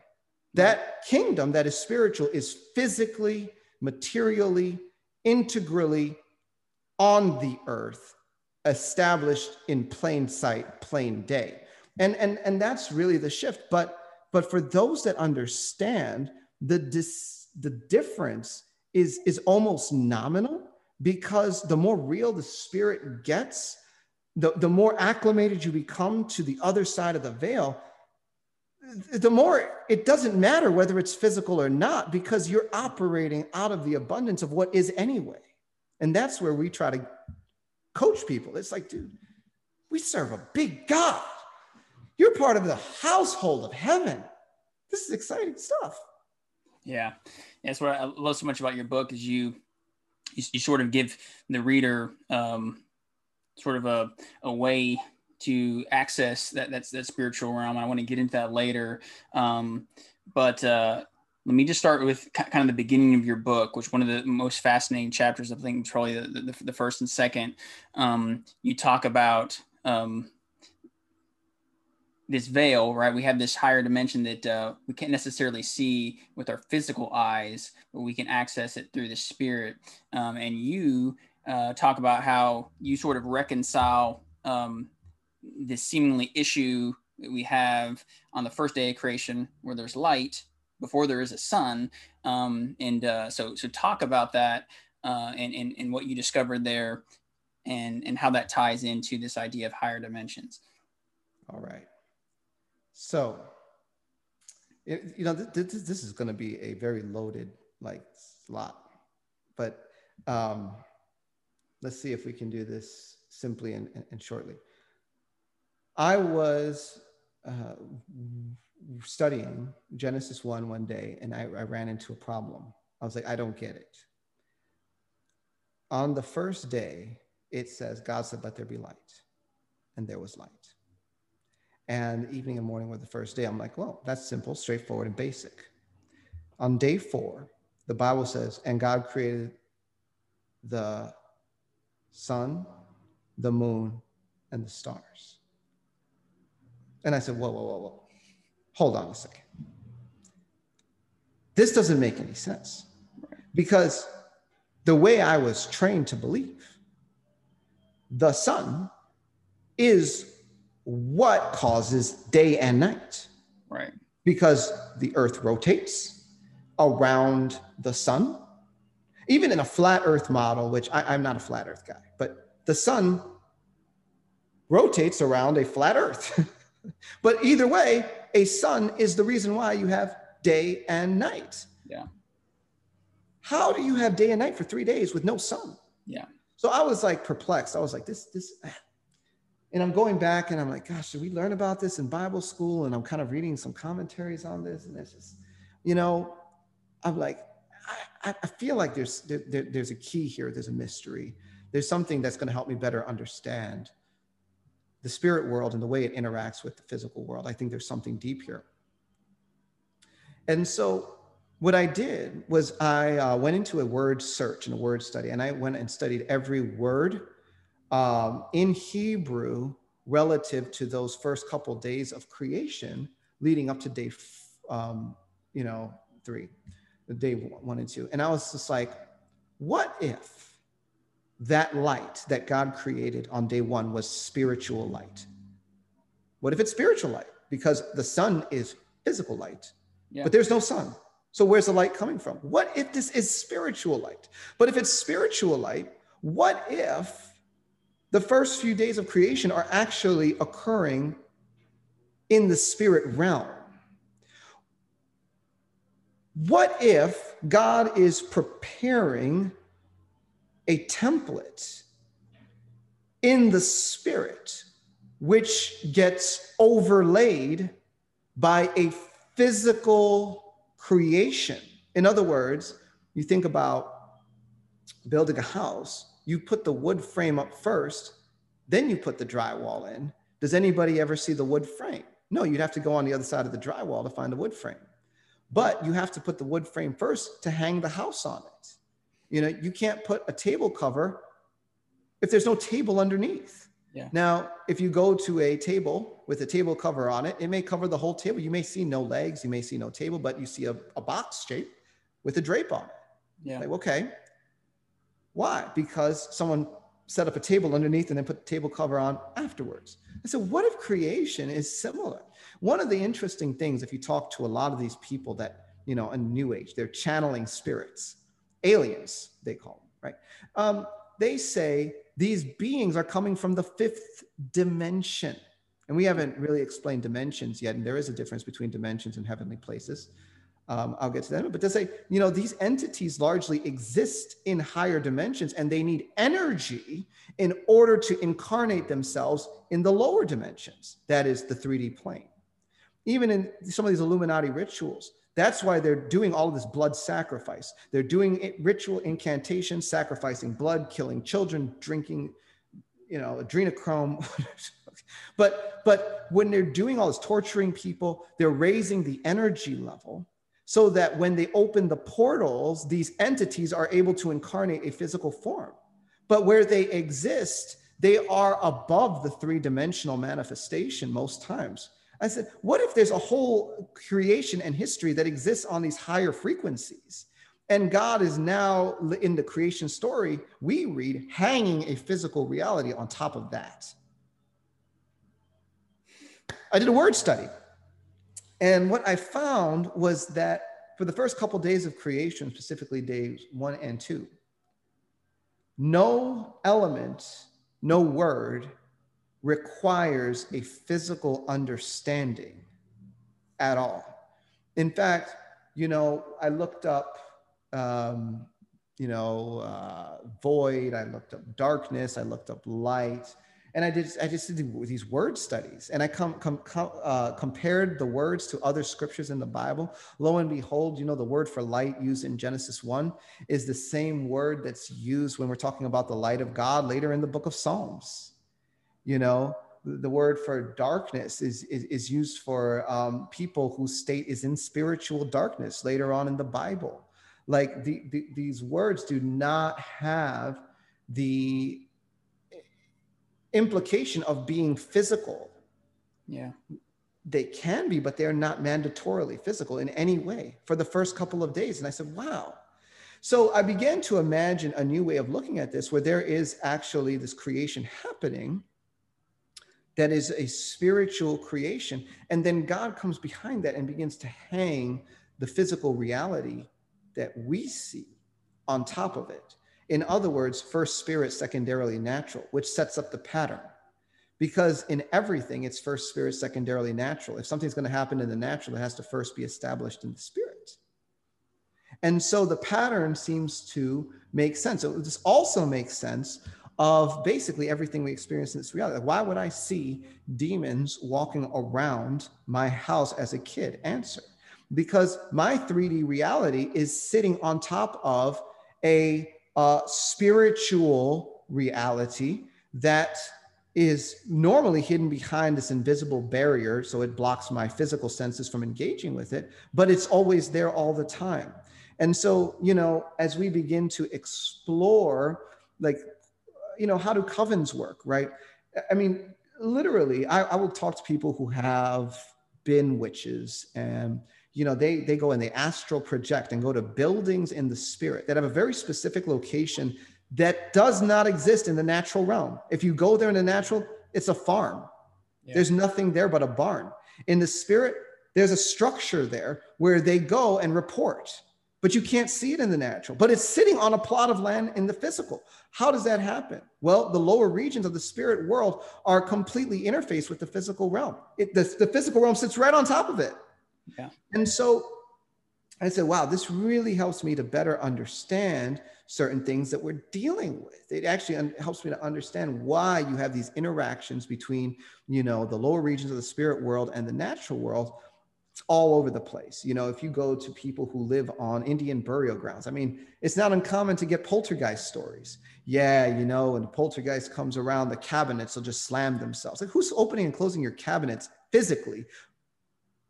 That kingdom that is spiritual is physically, materially, integrally on the earth established in plain sight, plain day. And, and, and that's really the shift. But, but for those that understand, the, dis, the difference is, is almost nominal because the more real the spirit gets, the, the more acclimated you become to the other side of the veil, the more it doesn't matter whether it's physical or not because you're operating out of the abundance of what is anyway. And that's where we try to coach people. It's like, dude, we serve a big God. You're part of the household of heaven. This is exciting stuff. Yeah, that's what I love so much about your book is you you, you sort of give the reader um, sort of a, a way to access that that's that spiritual realm. I want to get into that later, um, but uh, let me just start with kind of the beginning of your book, which one of the most fascinating chapters, I think, probably the, the, the first and second. Um, you talk about um, this veil, right? We have this higher dimension that uh, we can't necessarily see with our physical eyes, but we can access it through the spirit. Um, and you uh, talk about how you sort of reconcile um, this seemingly issue that we have on the first day of creation, where there's light before there is a sun. Um, and uh, so, so talk about that uh, and, and, and what you discovered there and, and how that ties into this idea of higher dimensions. All right. So, it, you know, th- th- this is going to be a very loaded like slot, but um, let's see if we can do this simply and, and shortly. I was uh, studying Genesis 1 one day and I, I ran into a problem. I was like, I don't get it. On the first day, it says, God said, Let there be light. And there was light. And evening and morning were the first day. I'm like, well, that's simple, straightforward, and basic. On day four, the Bible says, and God created the sun, the moon, and the stars. And I said, whoa, whoa, whoa, whoa hold on a second. This doesn't make any sense because the way I was trained to believe, the sun is what causes day and night. Right. because the earth rotates around the sun. Even in a flat earth model, which I, am not a flat earth guy, but the sun rotates around a flat earth. but either way, a sun is the reason why you have day and night. Yeah. How do you have day and night for three days with no sun? Yeah. So I was like perplexed. I was like, this, this, and I'm going back and I'm like, gosh, did we learn about this in Bible school? And I'm kind of reading some commentaries on this. And it's just, you know, I'm like, I, I feel like there's, there, there's a key here. There's a mystery. There's something that's going to help me better understand the spirit world and the way it interacts with the physical world. I think there's something deep here. And so what I did was I uh, went into a word search and a word study, and I went and studied every word um, in Hebrew relative to those first couple days of creation leading up to day, um, you know, three, day one and two. And I was just like, what if that light that God created on day one was spiritual light? What if it's spiritual light? Because the sun is physical light, yeah. but there's no sun. So where's the light coming from? What if this is spiritual light? But if it's spiritual light, what if the first few days of creation are actually occurring in the spirit realm. What if God is preparing a template in the spirit which gets overlaid by a physical creation? In other words, you think about building a house you put the wood frame up first, then you put the drywall in. Does anybody ever see the wood frame? No, you'd have to go on the other side of the drywall to find the wood frame. But you have to put the wood frame first to hang the house on it. You know, you can't put a table cover if there's no table underneath. Yeah. Now, if you go to a table with a table cover on it, it may cover the whole table. You may see no legs, you may see no table, but you see a, a box shape with a drape on it. Yeah. Like, okay, why? Because someone set up a table underneath and then put the table cover on afterwards. And so, what if creation is similar? One of the interesting things, if you talk to a lot of these people that, you know, in New Age, they're channeling spirits, aliens, they call them, right? Um, they say these beings are coming from the fifth dimension. And we haven't really explained dimensions yet. And there is a difference between dimensions and heavenly places. Um, I'll get to that, but to say, you know, these entities largely exist in higher dimensions and they need energy in order to incarnate themselves in the lower dimensions, that is the 3D plane. Even in some of these Illuminati rituals, that's why they're doing all this blood sacrifice. They're doing ritual incantations, sacrificing blood, killing children, drinking, you know, adrenochrome. but but when they're doing all this, torturing people, they're raising the energy level so that when they open the portals, these entities are able to incarnate a physical form. But where they exist, they are above the three dimensional manifestation most times. I said, what if there's a whole creation and history that exists on these higher frequencies? And God is now in the creation story we read, hanging a physical reality on top of that. I did a word study and what I found was that for the first couple of days of creation, specifically days one and two, no element, no word requires a physical understanding at all. In fact, you know, I looked up, um, you know, uh, void, I looked up darkness, I looked up light, and I did I just did these word studies, and I com, com, com uh, compared the words to other scriptures in the Bible. Lo and behold, you know the word for light used in Genesis one is the same word that's used when we're talking about the light of God later in the book of Psalms. You know, the word for darkness is is, is used for um, people whose state is in spiritual darkness later on in the Bible. Like the, the, these words do not have the implication of being physical. Yeah. They can be, but they're not mandatorily physical in any way for the first couple of days. And I said, wow. So I began to imagine a new way of looking at this where there is actually this creation happening that is a spiritual creation. And then God comes behind that and begins to hang the physical reality that we see on top of it. In other words, first spirit, secondarily natural, which sets up the pattern. Because in everything, it's first spirit, secondarily natural. If something's going to happen in the natural, it has to first be established in the spirit. And so the pattern seems to make sense. So this also makes sense of basically everything we experience in this reality. Why would I see demons walking around my house as a kid? Answer because my 3D reality is sitting on top of a uh, spiritual reality that is normally hidden behind this invisible barrier. So it blocks my physical senses from engaging with it, but it's always there all the time. And so, you know, as we begin to explore, like, you know, how do covens work, right? I mean, literally, I, I will talk to people who have been witches and you know they they go and they astral project and go to buildings in the spirit that have a very specific location that does not exist in the natural realm. If you go there in the natural it's a farm. Yeah. there's nothing there but a barn. In the spirit there's a structure there where they go and report but you can't see it in the natural but it's sitting on a plot of land in the physical. How does that happen? Well the lower regions of the spirit world are completely interfaced with the physical realm. It, the, the physical realm sits right on top of it yeah. And so I said, wow, this really helps me to better understand certain things that we're dealing with. It actually helps me to understand why you have these interactions between, you know, the lower regions of the spirit world and the natural world. It's all over the place. You know, if you go to people who live on Indian burial grounds, I mean, it's not uncommon to get poltergeist stories. Yeah, you know, when the poltergeist comes around, the cabinets will just slam themselves. Like, who's opening and closing your cabinets physically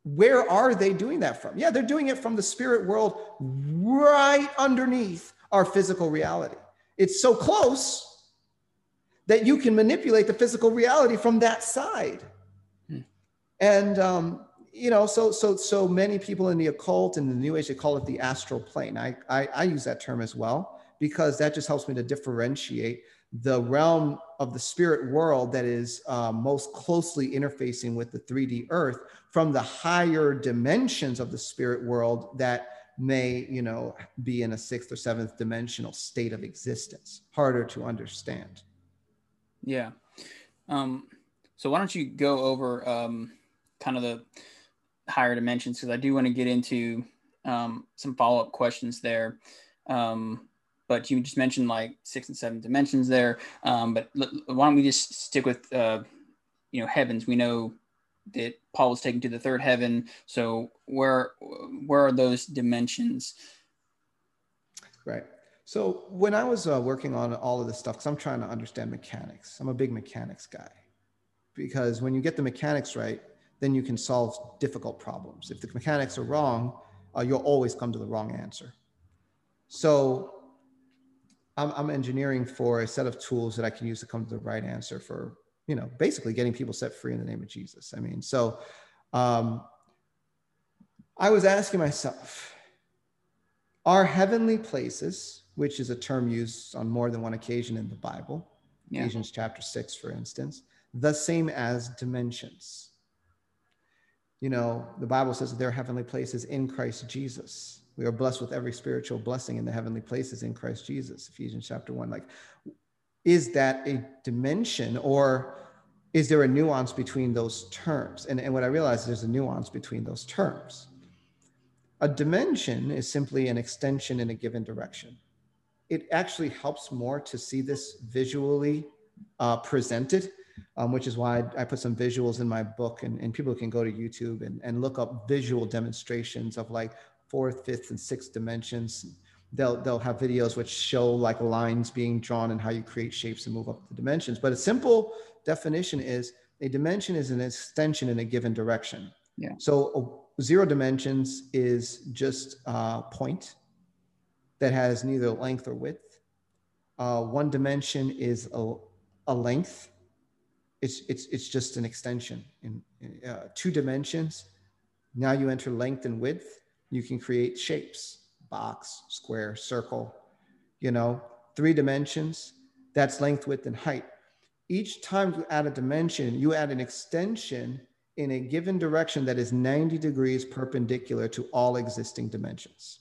where are they doing that from? Yeah, they're doing it from the spirit world right underneath our physical reality. It's so close that you can manipulate the physical reality from that side. Hmm. And um, you know, so so so many people in the occult and the new age they call it the astral plane. I, I I use that term as well because that just helps me to differentiate the realm of the spirit world that is uh, most closely interfacing with the 3D earth from the higher dimensions of the spirit world that may, you know, be in a sixth or seventh dimensional state of existence, harder to understand. Yeah. Um, so why don't you go over um, kind of the higher dimensions? Because I do want to get into um, some follow up questions there. Um, but you just mentioned like six and seven dimensions there. Um, but l- why don't we just stick with, uh, you know, heavens? We know that Paul was taken to the third heaven. So where where are those dimensions? Right. So when I was uh, working on all of this stuff, because I'm trying to understand mechanics, I'm a big mechanics guy. Because when you get the mechanics right, then you can solve difficult problems. If the mechanics are wrong, uh, you'll always come to the wrong answer. So I'm, I'm engineering for a set of tools that I can use to come to the right answer for, you know, basically getting people set free in the name of Jesus. I mean, so um, I was asking myself, are heavenly places, which is a term used on more than one occasion in the Bible, yeah. Ephesians chapter six, for instance, the same as dimensions? You know, the Bible says that there are heavenly places in Christ Jesus. We are blessed with every spiritual blessing in the heavenly places in Christ Jesus, Ephesians chapter 1. Like, is that a dimension or is there a nuance between those terms? And, and what I realized is there's a nuance between those terms. A dimension is simply an extension in a given direction. It actually helps more to see this visually uh, presented, um, which is why I, I, put some visuals in my book, and, and people can go to YouTube and, and look up visual demonstrations of like fourth, fifth, and sixth dimensions. They'll, they'll have videos which show like lines being drawn and how you create shapes and move up the dimensions. But a simple definition is a dimension is an extension in a given direction. Yeah. So zero dimensions is just a point that has neither length or width. Uh, one dimension is a, a length. It's, it's, it's just an extension in uh, two dimensions. Now you enter length and width you can create shapes box, square, circle, you know, three dimensions. That's length, width, and height. each time you add a dimension, you add an extension in a given direction that is 90 degrees perpendicular to all existing dimensions.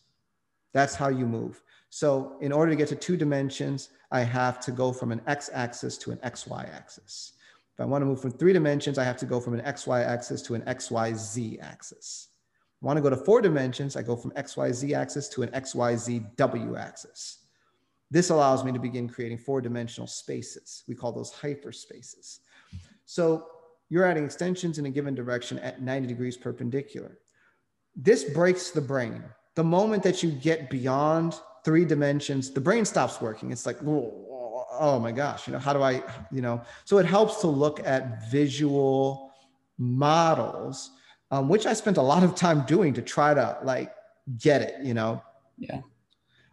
That's how you move. So in order to get to two dimensions, I have to go from an x axis to an xy axis. If I want to move from three dimensions, I have to go from an xy axis to an xyz axis. Want to go to four dimensions, I go from xyz axis to an xyzw axis. This allows me to begin creating four dimensional spaces. We call those hyperspaces. So you're adding extensions in a given direction at 90 degrees perpendicular. This breaks the brain. The moment that you get beyond three dimensions, the brain stops working. It's like, oh my gosh, you know, how do I, you know? So it helps to look at visual models, um, which I spent a lot of time doing to try to like get it, you know? Yeah.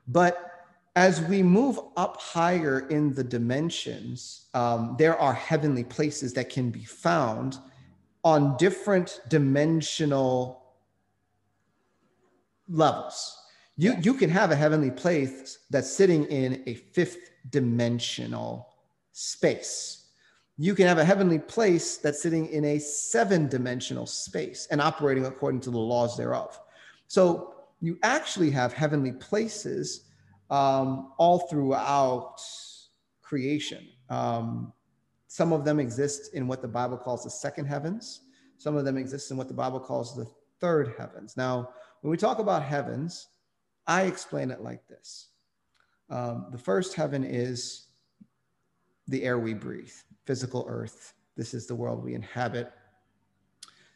But as we move up higher in the dimensions, um, there are heavenly places that can be found on different dimensional levels. You, you can have a heavenly place that's sitting in a fifth dimensional space. You can have a heavenly place that's sitting in a seven dimensional space and operating according to the laws thereof. So you actually have heavenly places um, all throughout creation. Um, some of them exist in what the Bible calls the second heavens. Some of them exist in what the Bible calls the third heavens. Now, when we talk about heavens, I explain it like this um, The first heaven is the air we breathe, physical earth. This is the world we inhabit.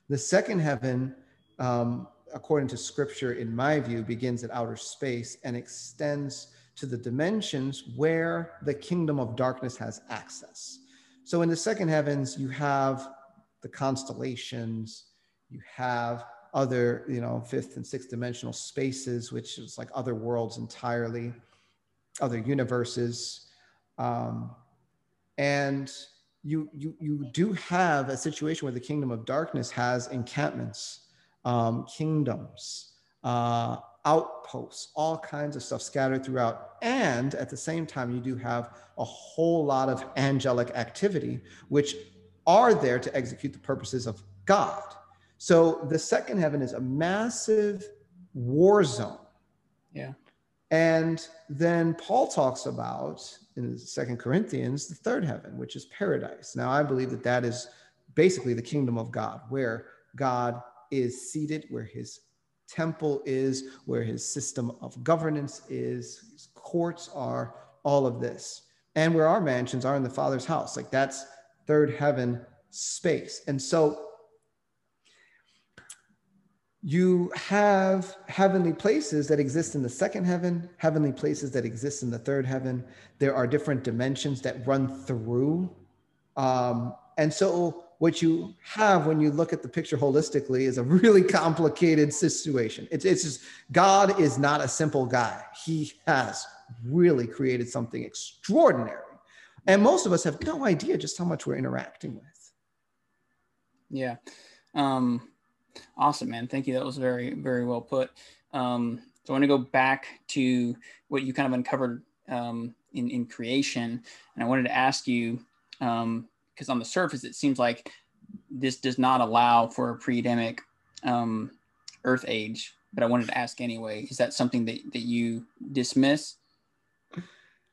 The second heaven um, according to scripture, in my view, begins at outer space and extends to the dimensions where the kingdom of darkness has access. So in the second heavens, you have the constellations, you have other, you know, fifth and sixth dimensional spaces, which is like other worlds entirely, other universes. Um, and you, you, you do have a situation where the kingdom of darkness has encampments um, kingdoms, uh, outposts, all kinds of stuff scattered throughout. And at the same time, you do have a whole lot of angelic activity, which are there to execute the purposes of God. So the second heaven is a massive war zone. Yeah. And then Paul talks about in Second Corinthians the third heaven, which is paradise. Now I believe that that is basically the kingdom of God, where God is seated, where his temple is, where his system of governance is, his courts are, all of this. And where our mansions are in the Father's house. Like that's third heaven space. And so you have heavenly places that exist in the second heaven, heavenly places that exist in the third heaven. There are different dimensions that run through. Um, and so what you have when you look at the picture holistically is a really complicated situation. It's, it's just God is not a simple guy. He has really created something extraordinary. And most of us have no idea just how much we're interacting with. Yeah. Um, awesome, man. Thank you. That was very, very well put. Um, so I want to go back to what you kind of uncovered um, in, in creation. And I wanted to ask you, um, because on the surface it seems like this does not allow for a pre-Adamic um, Earth age. But I wanted to ask anyway: Is that something that that you dismiss?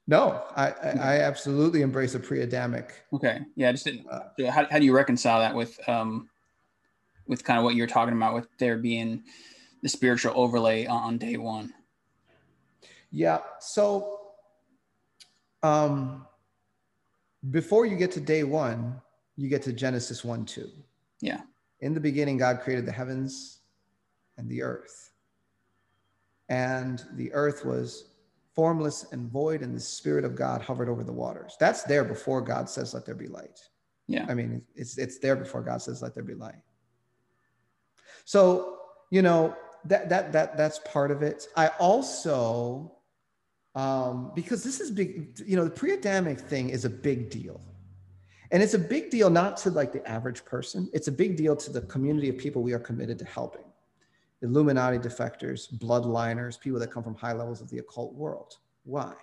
No, I, I, I absolutely embrace a pre-Adamic. Okay, yeah, I just didn't. Uh, how, how do you reconcile that with um, with kind of what you're talking about, with there being the spiritual overlay on day one? Yeah, so um, before you get to day one, you get to Genesis 1 2. Yeah. In the beginning, God created the heavens and the earth. And the earth was formless and void, and the Spirit of God hovered over the waters. That's there before God says, Let there be light. Yeah. I mean, it's, it's there before God says, Let there be light. So, you know, that, that, that, that's part of it. I also um, because this is big, you know, the pre Adamic thing is a big deal. And it's a big deal not to like the average person, it's a big deal to the community of people we are committed to helping Illuminati defectors, bloodliners, people that come from high levels of the occult world. Why?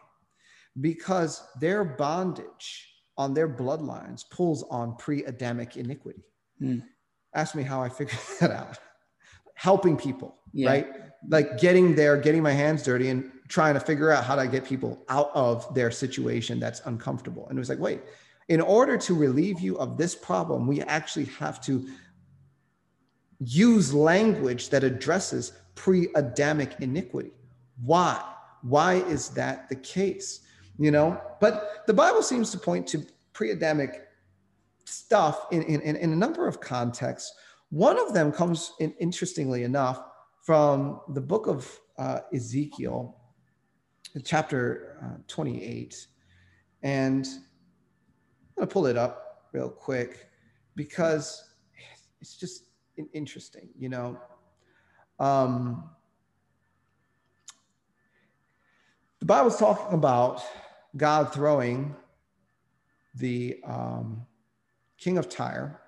Because their bondage on their bloodlines pulls on pre-Adamic iniquity. Hmm. Ask me how I figured that out. Helping people, Yeah. right? Like getting there, getting my hands dirty, and trying to figure out how to get people out of their situation that's uncomfortable. And it was like, wait, in order to relieve you of this problem, we actually have to use language that addresses pre Adamic iniquity. Why? Why is that the case? You know, but the Bible seems to point to pre Adamic stuff in, in, in a number of contexts. One of them comes in, interestingly enough, from the book of uh, Ezekiel, chapter uh, 28. And I'm going to pull it up real quick because it's just interesting, you know. Um, the Bible's talking about God throwing the um, king of Tyre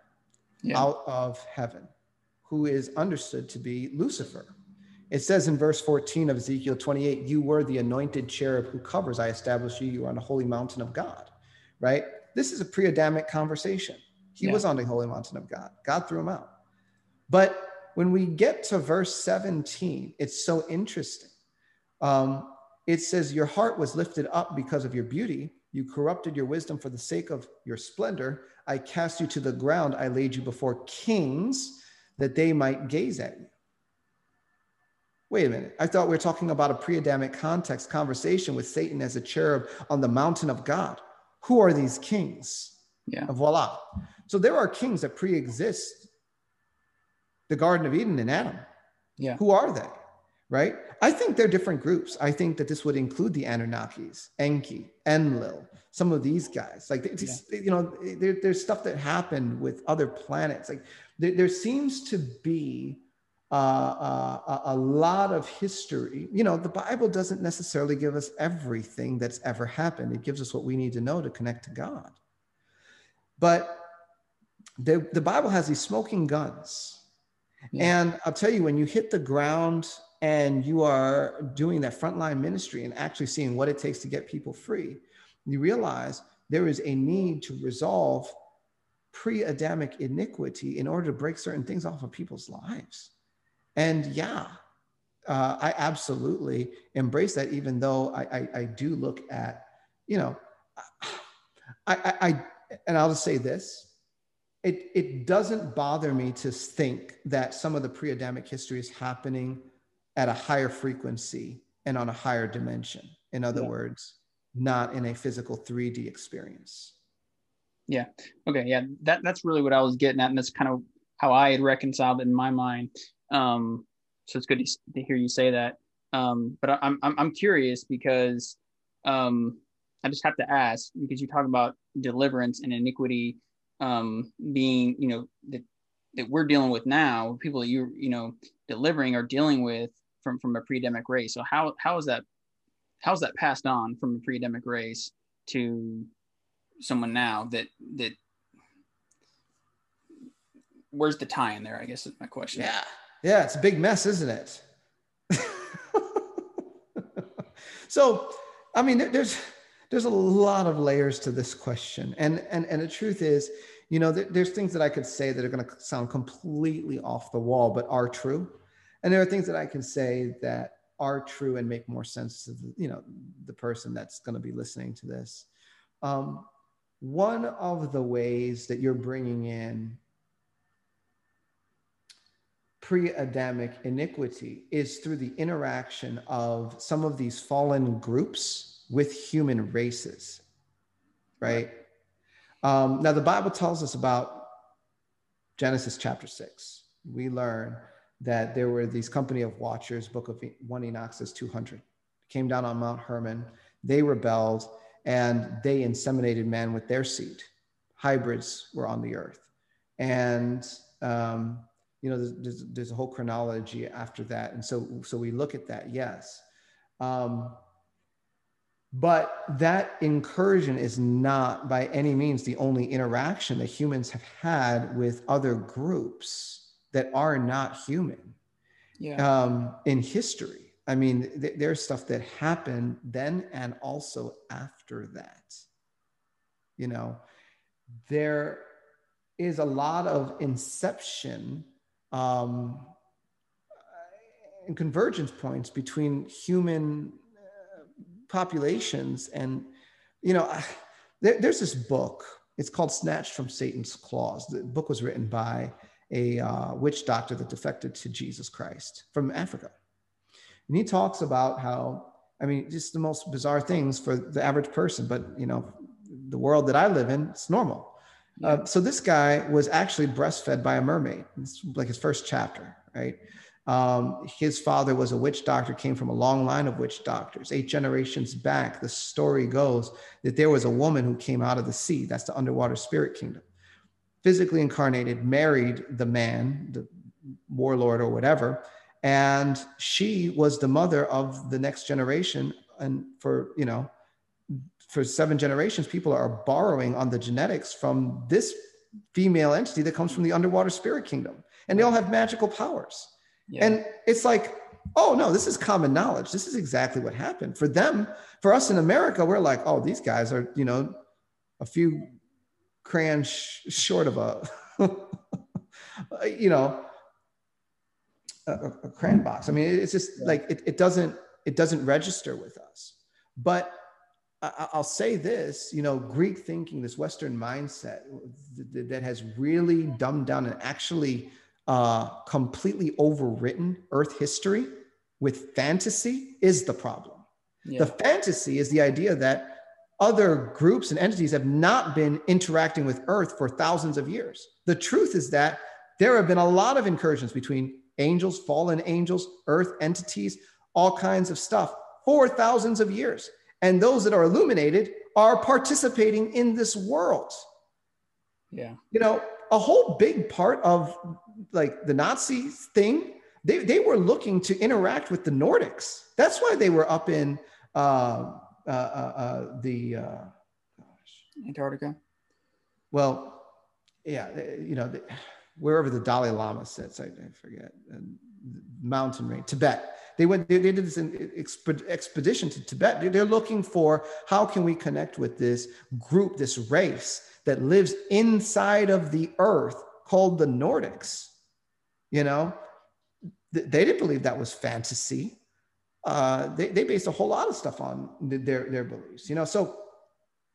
Yeah. out of heaven, who is understood to be Lucifer. It says in verse 14 of Ezekiel 28, You were the anointed cherub who covers, I established you, you are on the holy mountain of God, right? This is a pre Adamic conversation. He Yeah. was on the holy mountain of God. God threw him out. But when we get to verse 17, it's so interesting. Um, it says, Your heart was lifted up because of your beauty. You corrupted your wisdom for the sake of your splendor. I cast you to the ground. I laid you before kings that they might gaze at you. Wait a minute. I thought we were talking about a pre Adamic context conversation with Satan as a cherub on the mountain of God. Who are these kings? Yeah. Voila. So there are kings that pre exist the Garden of Eden and Adam. Yeah. Who are they? Right? I think they're different groups. I think that this would include the Anunnakis, Enki, Enlil, some of these guys. Like, it's- you know, there, there's stuff that happened with other planets. Like, there, there seems to be uh, uh, a, a lot of history. You know, the Bible doesn't necessarily give us everything that's ever happened, it gives us what we need to know to connect to God. But the, the Bible has these smoking guns. Yeah. And I'll tell you, when you hit the ground and you are doing that frontline ministry and actually seeing what it takes to get people free, you realize there is a need to resolve pre Adamic iniquity in order to break certain things off of people's lives. And yeah, uh, I absolutely embrace that, even though I, I, I do look at, you know, I, I, I, and I'll just say this it, it doesn't bother me to think that some of the pre Adamic history is happening at a higher frequency and on a higher dimension. In other Yeah. words, not in a physical 3D experience. Yeah. Okay, yeah, that that's really what I was getting at, and that's kind of how I had reconciled it in my mind. Um, so it's good to, to hear you say that. Um, but I, I'm I'm I'm curious because um, I just have to ask because you talk about deliverance and iniquity um, being, you know, that that we're dealing with now. People that you you know delivering are dealing with from from a pre-Adamic race. So how how is that how is that passed on from a pre-Adamic race to someone now that that where's the tie in there i guess is my question Yeah. Yeah, it's a big mess, isn't it? so, I mean, there- there's there's a lot of layers to this question, and and and the truth is, you know, there's things that I could say that are going to sound completely off the wall, but are true, and there are things that I can say that are true and make more sense to the, you know the person that's going to be listening to this. Um, one of the ways that you're bringing in pre-Adamic iniquity is through the interaction of some of these fallen groups with human races, right? Um, now, the Bible tells us about Genesis chapter six. We learn that there were these company of watchers, Book of One Enoch says 200, came down on Mount Hermon. They rebelled and they inseminated man with their seed. Hybrids were on the earth. And um, you know there's, there's, there's a whole chronology after that and so so we look at that yes um, but that incursion is not by any means the only interaction that humans have had with other groups that are not human. Yeah. Um, in history i mean th- there's stuff that happened then and also after that. You know there is a lot of inception um, and convergence points between human uh, populations and you know there, there's this book. It's called snatched from satan's claws. The book was written by a uh, witch doctor that defected to jesus christ from africa and he talks about how i mean just the most bizarre things for the average person but you know the world that i live in it's normal uh, so this guy was actually breastfed by a mermaid it's like his first chapter right um, his father was a witch doctor, came from a long line of witch doctors. Eight generations back, the story goes that there was a woman who came out of the sea. That's the underwater spirit kingdom. Physically incarnated, married the man, the warlord or whatever. And she was the mother of the next generation. And for, you know, for seven generations, people are borrowing on the genetics from this female entity that comes from the underwater spirit kingdom. And they all have magical powers. Yeah. And it's like, oh no, this is common knowledge. This is exactly what happened. For them, for us in America, we're like, oh, these guys are, you know, a few crayons sh- short of a, you know, a, a, crayon box. I mean, it's just yeah. like it, it doesn't it doesn't register with us. But I, will say this, you know, Greek thinking, this Western mindset that has really dumbed down and actually uh, completely overwritten Earth history with fantasy is the problem. Yeah. The fantasy is the idea that other groups and entities have not been interacting with Earth for thousands of years. The truth is that there have been a lot of incursions between angels, fallen angels, Earth entities, all kinds of stuff for thousands of years. And those that are illuminated are participating in this world. Yeah. You know, a whole big part of like the Nazi thing, they, they were looking to interact with the Nordics. That's why they were up in uh, uh, uh, uh the uh, Antarctica. Well, yeah, you know, the, wherever the Dalai Lama sits, I, I forget, mountain range, Tibet. They went, they, they did this expedition to Tibet. They're looking for how can we connect with this group, this race that lives inside of the earth called the Nordics. You know, they didn't believe that was fantasy. Uh, they, they based a whole lot of stuff on their, their beliefs, you know. So,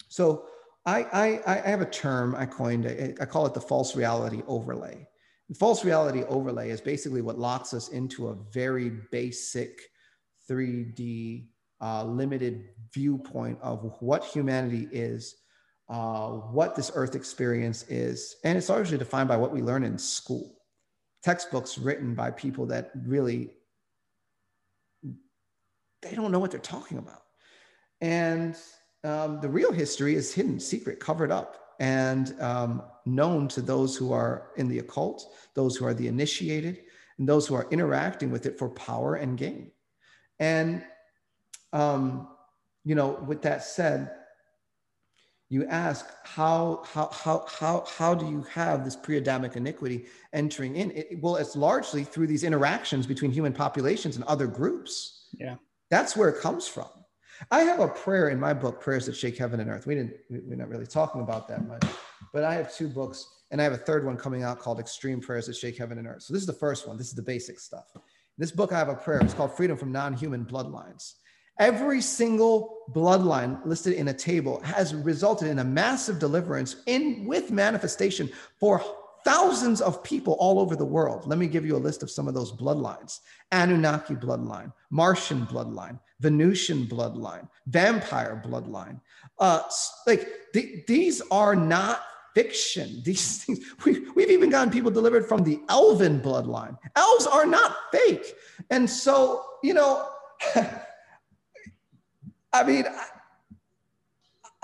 so I, I, I have a term I coined, I call it the false reality overlay. False reality overlay is basically what locks us into a very basic 3D uh, limited viewpoint of what humanity is uh, what this earth experience is. And it's largely defined by what we learn in school. Textbooks written by people that really they don't know what they're talking about. And um, the real history is hidden, secret, covered up, and um, known to those who are in the occult, those who are the initiated, and those who are interacting with it for power and gain. And, um, you know, with that said, you ask how how how how how do you have this pre-adamic iniquity entering in it, well it's largely through these interactions between human populations and other groups yeah that's where it comes from. I have a prayer in my book prayers that shake heaven and earth. We didn't we're not really talking about that much but i have two books and i have a third one coming out called extreme prayers that shake heaven and earth. So this is the first one. This is the basic stuff. In this book i have a prayer. It's called freedom from non-human bloodlines. Every single bloodline listed in a table has resulted in a massive deliverance in with manifestation for thousands of people all over the world. Let me give you a list of some of those bloodlines. Anunnaki bloodline, Martian bloodline, Venusian bloodline, vampire bloodline. Uh, like th- these are not fiction. These things, we, we've even gotten people delivered from the elven bloodline. Elves are not fake. And so, you know, I mean, I,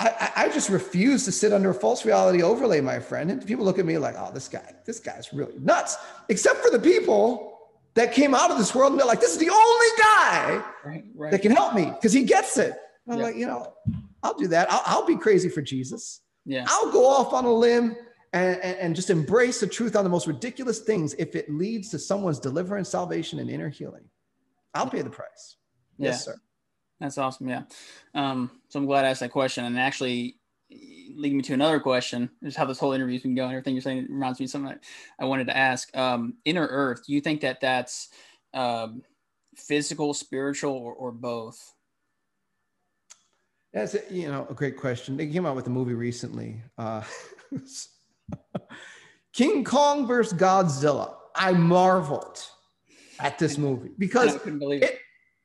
I, I, just refuse to sit under a false reality overlay, my friend. And people look at me like, oh, this guy, this guy's really nuts. Except for the people that came out of this world and they're like, this is the only guy right, right. that can help me because he gets it. I'm yeah. like, you know, I'll do that. I'll, I'll, be crazy for Jesus. Yeah. I'll go off on a limb and, and, and just embrace the truth on the most ridiculous things if it leads to someone's deliverance, salvation, and inner healing. I'll pay the price. Yeah. Yes, sir. That's awesome. Yeah. Um, so I'm glad I asked that question. And actually, leading me to another question. Is how this whole interview's been going. Everything you're saying reminds me of something I wanted to ask. Um, inner Earth. Do you think that that's um, physical, spiritual, or, or both? That's a, you know a great question. They came out with a movie recently, uh, King Kong versus Godzilla. I marveled at this movie because I couldn't believe it. it.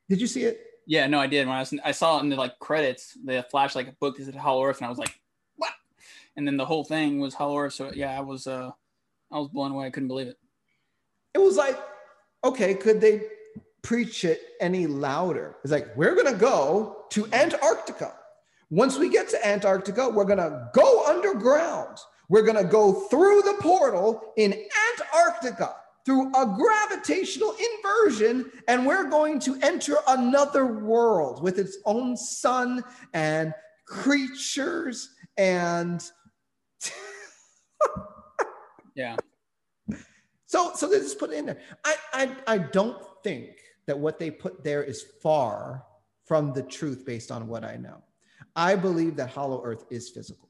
Did you see it? Yeah, no, I did. When I was, I saw it in the like credits, the flash like a book is Hollow Earth, and I was like, what? And then the whole thing was Hollow Earth. So yeah, I was, uh, I was blown away. I couldn't believe it. It was like, okay, could they preach it any louder? It's like we're gonna go to Antarctica. Once we get to Antarctica, we're gonna go underground. We're gonna go through the portal in Antarctica through a gravitational inversion, and we're going to enter another world with its own sun and creatures and yeah. So so they just put it in there. I I I don't think that what they put there is far from the truth based on what I know. I believe that Hollow Earth is physical.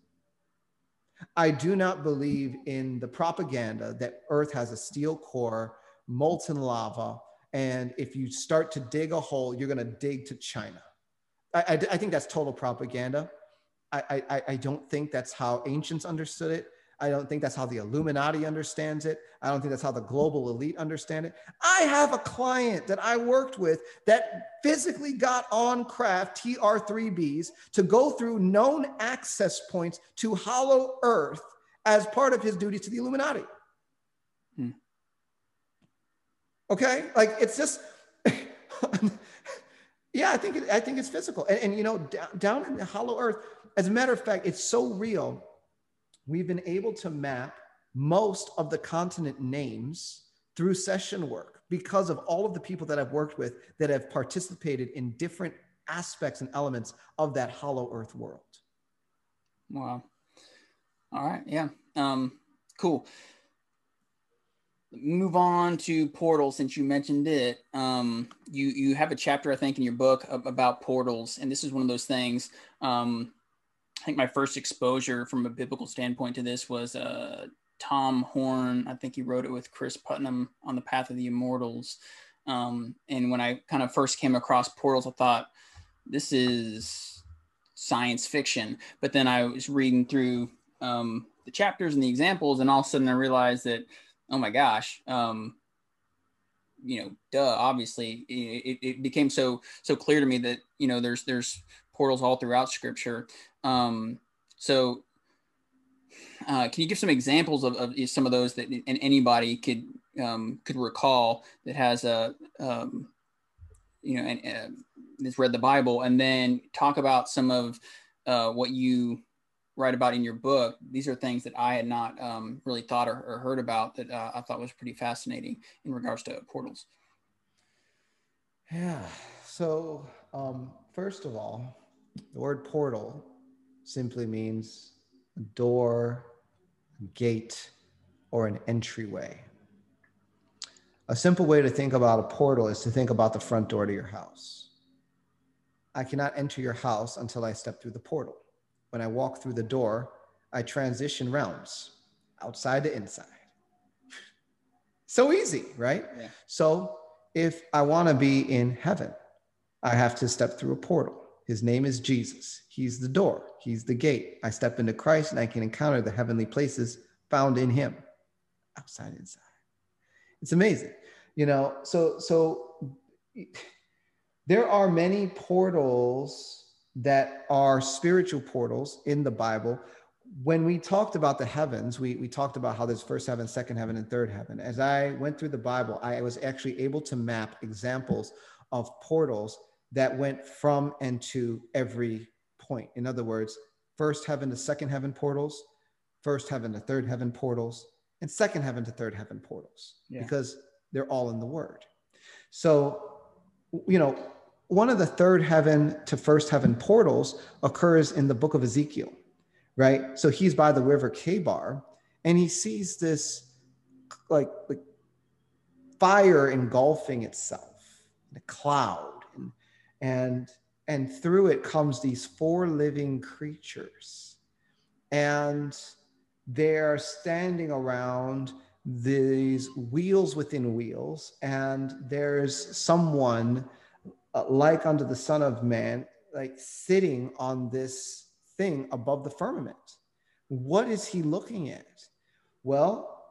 I do not believe in the propaganda that Earth has a steel core, molten lava, and if you start to dig a hole, you're going to dig to China. I, I, I, think that's total propaganda. I, I, I don't think that's how ancients understood it. I don't think that's how the Illuminati understands it. I don't think that's how the global elite understand it. I have a client that I worked with that physically got on craft TR3Bs to go through known access points to Hollow Earth as part of his duties to the Illuminati. Hmm. Okay, like it's just, yeah, I think it, I think it's physical, and, and you know, down, down in the Hollow Earth, as a matter of fact, it's so real we've been able to map most of the continent names through session work because of all of the people that I've worked with that have participated in different aspects and elements of that hollow earth world. Wow. All right. Yeah. Um, cool. Move on to portals since you mentioned it. Um, you you have a chapter I think in your book about portals, and this is one of those things. Um, I think my first exposure from a biblical standpoint to this was uh, Tom Horn. I think he wrote it with Cris Putnam on the Path of the Immortals. Um, and when I kind of first came across portals, I thought this is science fiction. But then I was reading through um, the chapters and the examples, and all of a sudden I realized that, oh my gosh, um, you know, duh, obviously it, it became so so clear to me that you know there's there's portals all throughout Scripture. Um, so, uh, can you give some examples of, of some of those that anybody could um, could recall that has a um, you know and uh, has read the Bible, and then talk about some of uh, what you write about in your book. These are things that I had not um, really thought or, or, heard about that uh, I thought was pretty fascinating in regards to portals. Yeah. So um, first of all, the word portal simply means a door, a gate, or an entryway. A simple way to think about a portal is to think about the front door to your house. I cannot enter your house until I step through the portal. When I walk through the door, I transition realms outside to inside. so easy, right? Yeah. So if I want to be in heaven, I have to step through a portal. His name is Jesus. He's the door, He's the gate. I step into Christ and I can encounter the heavenly places found in Him, outside, inside. It's amazing. You know, so, so there are many portals that are spiritual portals in the Bible. When we talked about the heavens, we, we talked about how there's first heaven, second heaven, and third heaven. As I went through the Bible, I was actually able to map examples of portals that went from and to every point. In other words, first heaven to second heaven portals, first heaven to third heaven portals, and second heaven to third heaven portals, yeah. because they're all in the word. So, you know, one of the third heaven to first heaven portals occurs in the book of Ezekiel, right? So he's by the river Chebar and he sees this like, like fire engulfing itself in a cloud and and through it comes these four living creatures and they're standing around these wheels within wheels, and there's someone uh, like unto the Son of Man, like sitting on this thing above the firmament. What is he looking at? Well,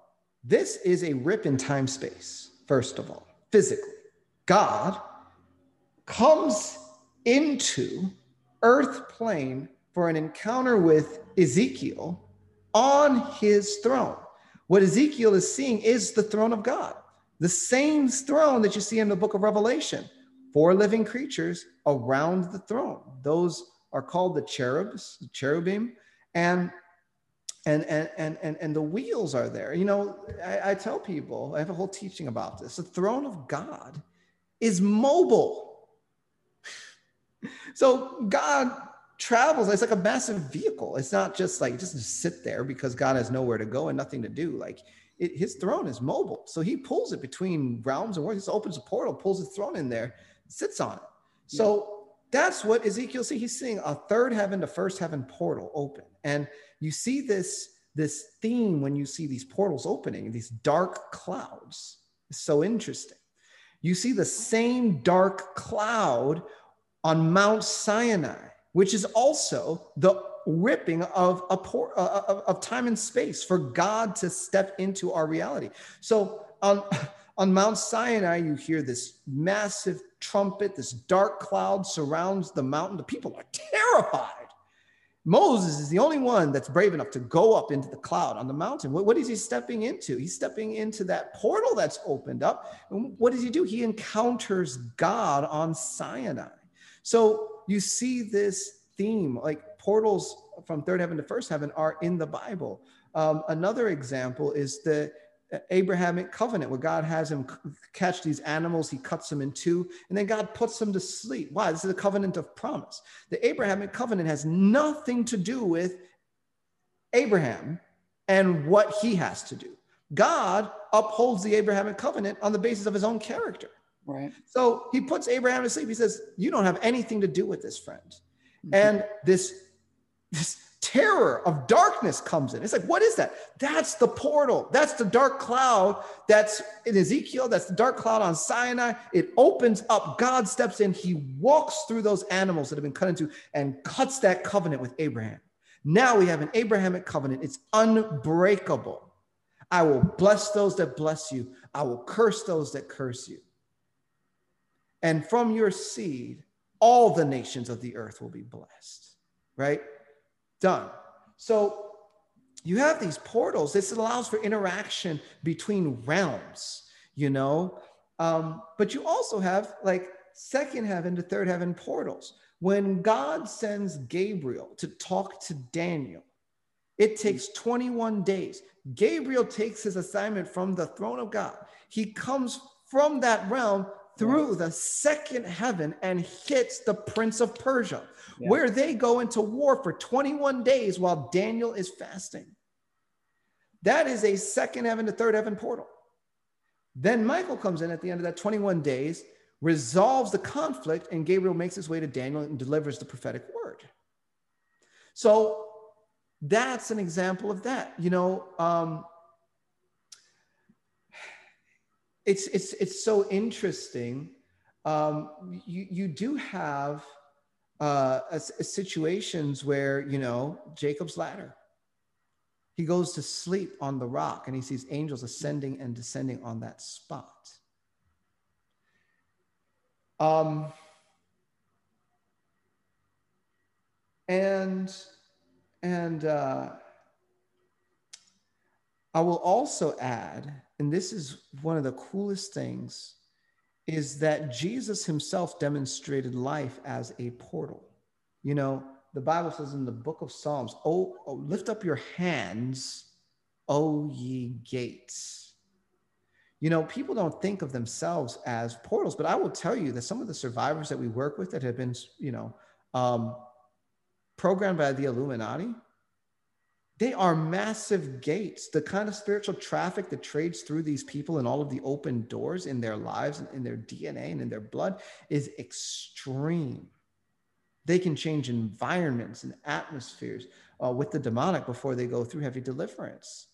this is a rip in time space, first of all, physically. God comes into earth plane for an encounter with Ezekiel on his throne. What Ezekiel is seeing is the throne of God, the same throne that you see in the book of Revelation. Four living creatures around the throne. Those are called the cherubs, the cherubim, and and and and and, and the wheels are there. You know, I, I tell people, I have a whole teaching about this. The throne of God is mobile. So God travels it's like a massive vehicle. It's not just like just sit there because god has nowhere to go and nothing to do. Like it, his throne is mobile. So he pulls it between realms and worlds. He opens a portal pulls his throne in there sits on it. So that's what ezekiel see he's seeing a third heaven to first heaven portal open. And you see this this theme when you see these portals opening these dark clouds. It's so interesting. You see the same dark cloud on mount sinai which is also the ripping of a por- uh, uh, of, of time and space for God to step into our reality. So on on Mount Sinai, you hear this massive trumpet, this dark cloud surrounds the mountain. The people are terrified. Moses is the only one that's brave enough to go up into the cloud on the mountain. What, what is he stepping into? He's stepping into that portal that's opened up. And what does he do? He encounters God on Sinai. So you see this theme, like portals from third heaven to first heaven are in the Bible. Um, another example is the Abrahamic covenant where God has him catch these animals, he cuts them in two, and then God puts them to sleep. Why? This is a covenant of promise. The Abrahamic covenant has nothing to do with Abraham and what he has to do. God upholds the Abrahamic covenant on the basis of his own character. Right. So he puts Abraham to sleep. He says, You don't have anything to do with this, friend. Mm-hmm. And this, this terror of darkness comes in. It's like, what is that? That's the portal. That's the dark cloud that's in Ezekiel. That's the dark cloud on Sinai. It opens up. God steps in. He walks through those animals that have been cut into and cuts that covenant with Abraham. Now we have an Abrahamic covenant. It's unbreakable. I will bless those that bless you. I will curse those that curse you and from your seed, all the nations of the earth will be blessed. Right? Done. So you have these portals. This allows for interaction between realms, you know. Um, but you also have like second heaven to third heaven portals. When God sends Gabriel to talk to Daniel, it takes 21 days. Gabriel takes his assignment from the throne of God. He comes from that realm through the second heaven and hits the prince of Persia, yeah. where they go into war for 21 days while Daniel is fasting. That is a second heaven to third heaven portal. Then Michael comes in at the end of that 21 days, resolves the conflict, and Gabriel makes his way to Daniel and delivers the prophetic word. So that's an example of that. You know, um, it's it's it's so interesting. Um, you you do have uh, a, a situations where you know Jacob's ladder. He goes to sleep on the rock and he sees angels ascending and descending on that spot. Um, and and uh, I will also add and this is one of the coolest things, is that Jesus himself demonstrated life as a portal. You know, the Bible says in the book of Psalms, oh, oh lift up your hands, O ye gates. You know, people don't think of themselves as portals, but I will tell you that some of the survivors that we work with that have been, you know, um, programmed by the Illuminati, they are massive gates. The kind of spiritual traffic that trades through these people and all of the open doors in their lives and in their DNA and in their blood is extreme. They can change environments and atmospheres. uh, with the demonic before they go through heavy deliverance.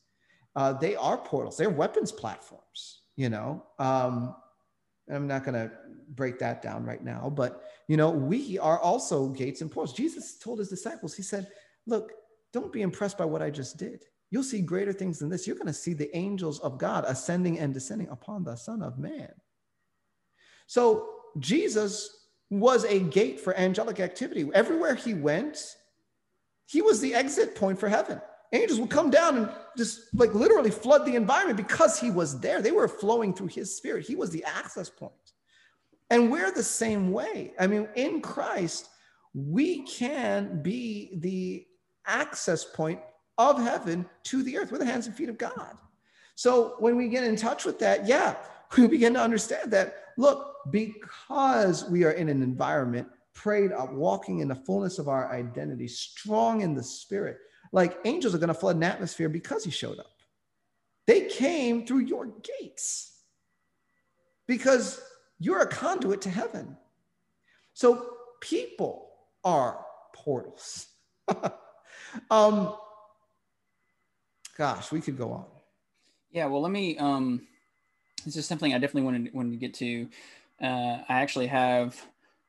Uh, they are portals. They're weapons platforms. You know, um, I'm not going to break that down right now, but you know, we are also gates and portals. Jesus told his disciples, he said, "Look, don't be impressed by what I just did. You'll see greater things than this. You're going to see the angels of God ascending and descending upon the Son of Man." So Jesus was a gate for angelic activity. Everywhere he went, he was the exit point for heaven. Angels would come down and just like literally flood the environment because he was there. They were flowing through his spirit. He was the access point. And we're the same way. I mean, in Christ, we can be the access point of heaven to the earth. We're the hands and feet of God. So when we get in touch with that, yeah, we begin to understand that look, because we are in an environment prayed up, walking in the fullness of our identity, strong in the spirit, like angels are going to flood an atmosphere because he showed up. They came through your gates because you're a conduit to heaven. So people are portals. um, gosh, we could go on. Yeah, well, let me um, this is something I definitely wanted wanted to get to. Uh, I actually have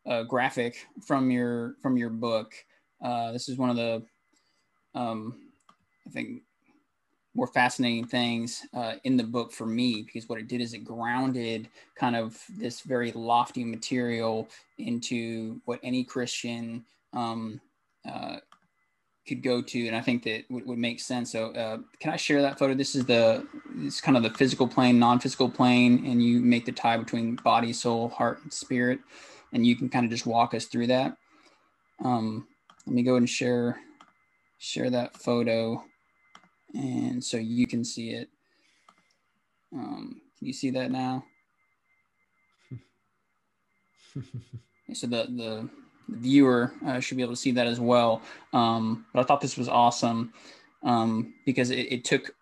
a graphic from your from your book. Uh, this is one of the um, I think more fascinating things uh, in the book for me because what it did is it grounded kind of this very lofty material into what any Christian um, uh, could go to, and I think that would, would make sense. So, uh, can I share that photo? This is the it's kind of the physical plane, non-physical plane, and you make the tie between body, soul, heart, and spirit, and you can kind of just walk us through that. Um, let me go and share share that photo, and so you can see it. Um, can you see that now? so the the viewer uh, should be able to see that as well. Um, but I thought this was awesome um, because it, it, took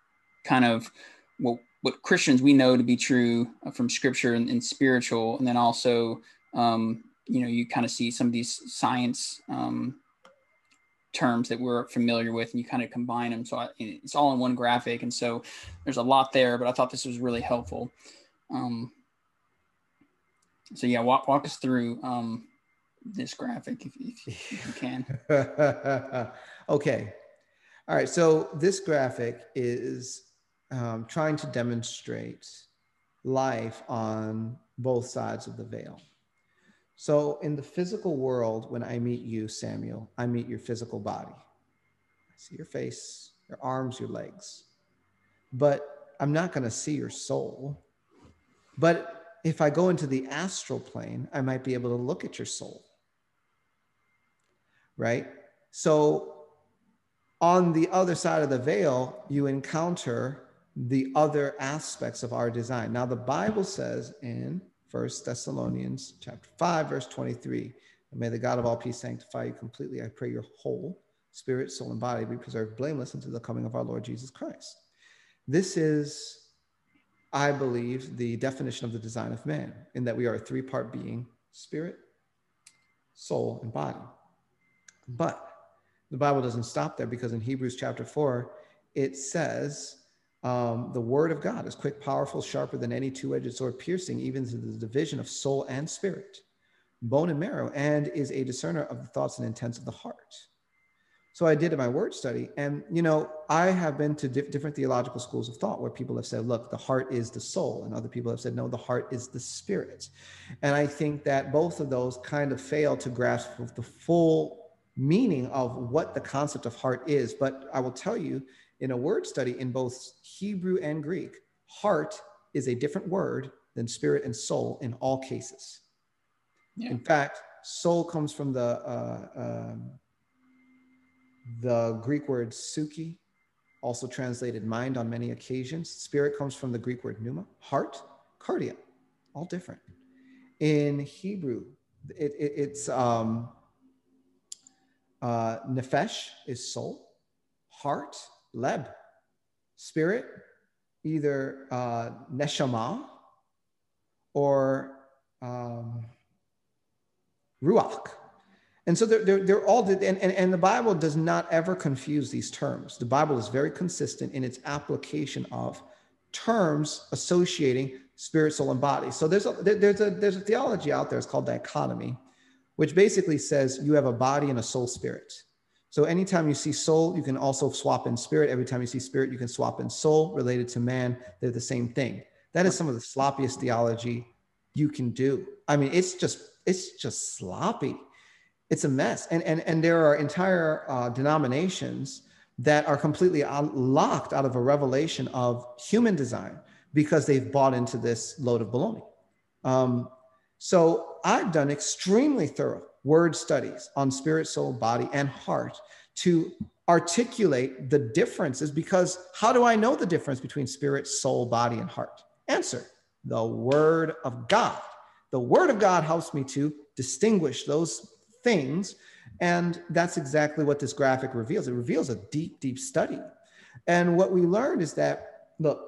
kind of what, what Christians we know to be true uh, from scripture and, and, spiritual, and then also, um, you know, you kind of see some of these science um, terms that we're familiar with and you kind of combine them. So I, it's all in one graphic. And so there's a lot there, but I thought this was really helpful. Um, so yeah, walk, walk us through um, this graphic if, if, you can. okay. All right. So this graphic is um, trying to demonstrate life on both sides of the veil. So in the physical world, when I meet you, Samuel, I meet your physical body. I see your face, your arms, your legs. But I'm not going to see your soul. But if I go into the astral plane, I might be able to look at your soul right? So on the other side of the veil, you encounter the other aspects of our design. Now, the Bible says in First Thessalonians chapter 5, verse 23, may the God of all peace sanctify you completely. I pray your whole spirit, soul, and body be preserved blameless until the coming of our Lord Jesus Christ. This is, I believe, the definition of the design of man, in that we are a three part being spirit, soul, and body. But the Bible doesn't stop there because in Hebrews chapter 4, it says, um, the word of God is quick, powerful, sharper than any two edged sword, piercing even to the division of soul and spirit, bone and marrow, and is a discerner of the thoughts and intents of the heart. So I did my word study. And, you know, I have been to different theological schools of thought where people have said, look, the heart is the soul. And other people have said, no, the heart is the spirit. And I think that both of those kind of fail to grasp the full meaning of what the concept of heart is. But I will tell you in a word study in both Hebrew and Greek, heart is a different word than spirit and soul in all cases. Yeah. In fact, soul comes from the uh, um, the Greek word suki, also translated mind on many occasions. Spirit comes from the Greek word pneuma, heart, cardia, all different. In Hebrew, it, it, it's um, uh, nefesh is soul, heart, leb, spirit, either uh, neshama or um, ruach. And so they're, they're, they're all, and, and, and the Bible does not ever confuse these terms. The Bible is very consistent in its application of terms associating spirit, soul, and body. So there's a, there's a, there's a theology out there, it's called dichotomy, which basically says you have a body and a soul spirit. So anytime you see soul, you can also swap in spirit. Every time you see spirit, you can swap in soul related to man. They're the same thing. That is some of the sloppiest theology you can do. I mean, it's just, it's just sloppy it's a mess. And, and, and there are entire uh, denominations that are completely locked out of a revelation of human design because they've bought into this load of baloney. Um, so I've done extremely thorough word studies on spirit, soul, body, and heart to articulate the differences because how do I know the difference between spirit, soul, body, and heart? Answer the word of God. The word of God helps me to distinguish those things. And that's exactly what this graphic reveals. It reveals a deep, deep study. And what we learned is that, look,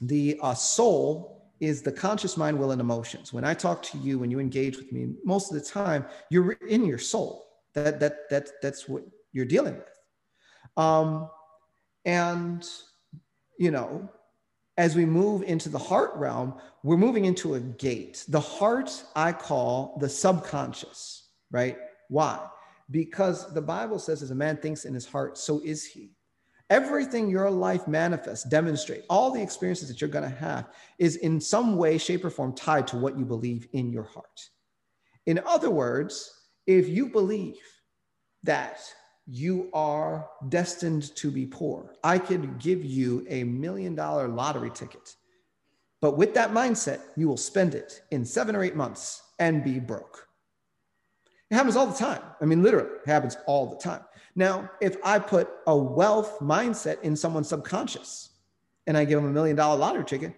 the uh, soul is the conscious mind, will, and emotions. When I talk to you, when you engage with me, most of the time you're in your soul. That that that that's what you're dealing with. Um, and you know, as we move into the heart realm, we're moving into a gate. The heart I call the subconscious right? Why? Because the Bible says, as a man thinks in his heart, so is he. Everything your life manifests, demonstrate, all the experiences that you're going to have is in some way, shape, or form tied to what you believe in your heart. In other words, if you believe that you are destined to be poor, I could give you a million dollar lottery ticket. But with that mindset, you will spend it in seven or eight months and be broke. It happens all the time. I mean, literally, it happens all the time. Now, if I put a wealth mindset in someone's subconscious and I give them a million dollar lottery ticket,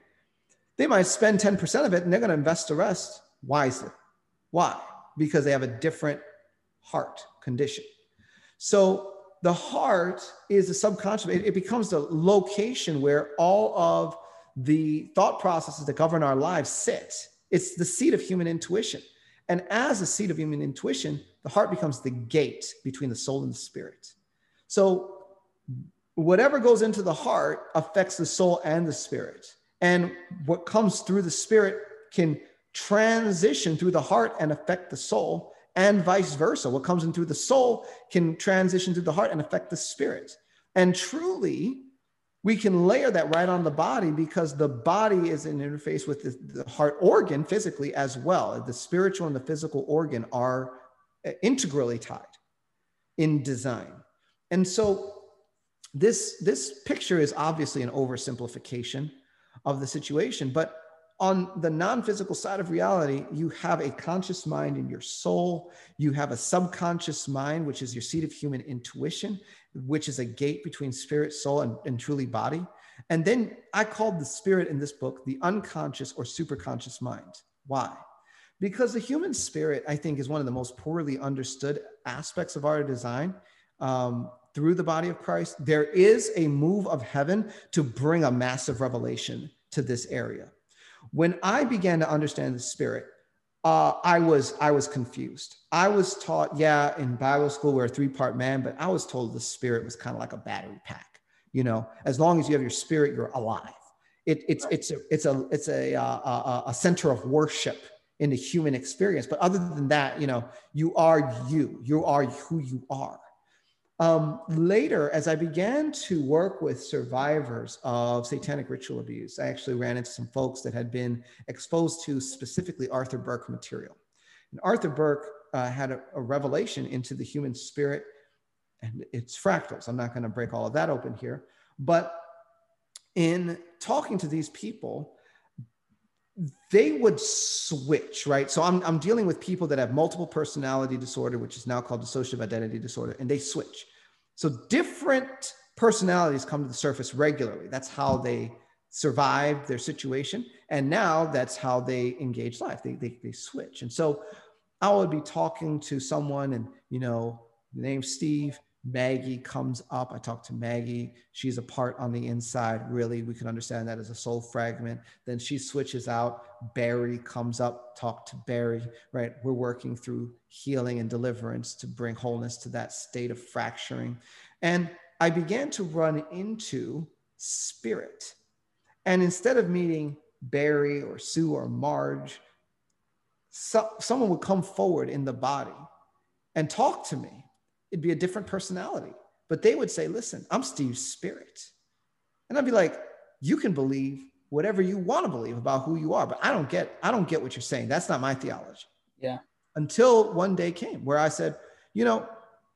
they might spend 10% of it and they're going to invest the rest wisely. Why? Because they have a different heart condition. So the heart is the subconscious, it, it becomes the location where all of the thought processes that govern our lives sit. It's the seat of human intuition. And as a seat of human intuition, the heart becomes the gate between the soul and the spirit. So whatever goes into the heart affects the soul and the spirit. And what comes through the spirit can transition through the heart and affect the soul, and vice versa. What comes in through the soul can transition through the heart and affect the spirit. And truly, we can layer that right on the body because the body is in interface with the, the, heart organ physically as well. The spiritual and the physical organ are uh, integrally tied in design. And so this, this picture is obviously an oversimplification of the situation, but on the non physical side of reality, you have a conscious mind in your soul. You have a subconscious mind, which is your seat of human intuition, which is a gate between spirit, soul, and, and truly body. And then I called the spirit in this book the unconscious or superconscious mind. Why? Because the human spirit, I think, is one of the most poorly understood aspects of our design. Um, through the body of Christ, there is a move of heaven to bring a massive revelation to this area when I began to understand the Spirit, uh, I was I was confused. I was taught, yeah, in Bible school we're a three part man, but I was told the Spirit was kind of like a battery pack. You know, as long as you have your spirit, you're alive. It, it's it's a it's a it's a, uh, a a center of worship in the human experience. But other than that, you know, you are you. You are who you are. Um, later, as I began to work with survivors of satanic ritual abuse, I actually ran into some folks that had been exposed to specifically Arthur Burk material. And Arthur Burk uh, had a, a revelation into the human spirit and its fractals. I'm not going to break all of that open here. But in talking to these people, they would switch, right? So I'm, I'm dealing with people that have multiple personality disorder, which is now called dissociative identity disorder, and they switch. So different personalities come to the surface regularly. That's how they survived their situation. And now that's how they engage life. They, they, they switch. And so I would be talking to someone and, you know, the Steve. Maggie comes up. I talk to Maggie. She's a part on the inside. Really, we can understand that as a soul fragment. Then she switches out. Barry comes up. Talk to Barry. Right. We're working through healing and deliverance to bring wholeness to that state of fracturing. And I began to run into spirit. And instead of meeting Barry or Sue or Marge, so, someone would come forward in the body and talk to me it'd be a different personality. But they would say, listen, I'm Steve's spirit. And I'd be like, you can believe whatever you want to believe about who you are, but I don't get, I don't get what you're saying. That's not my theology. Yeah. Until one day came where I said, you know,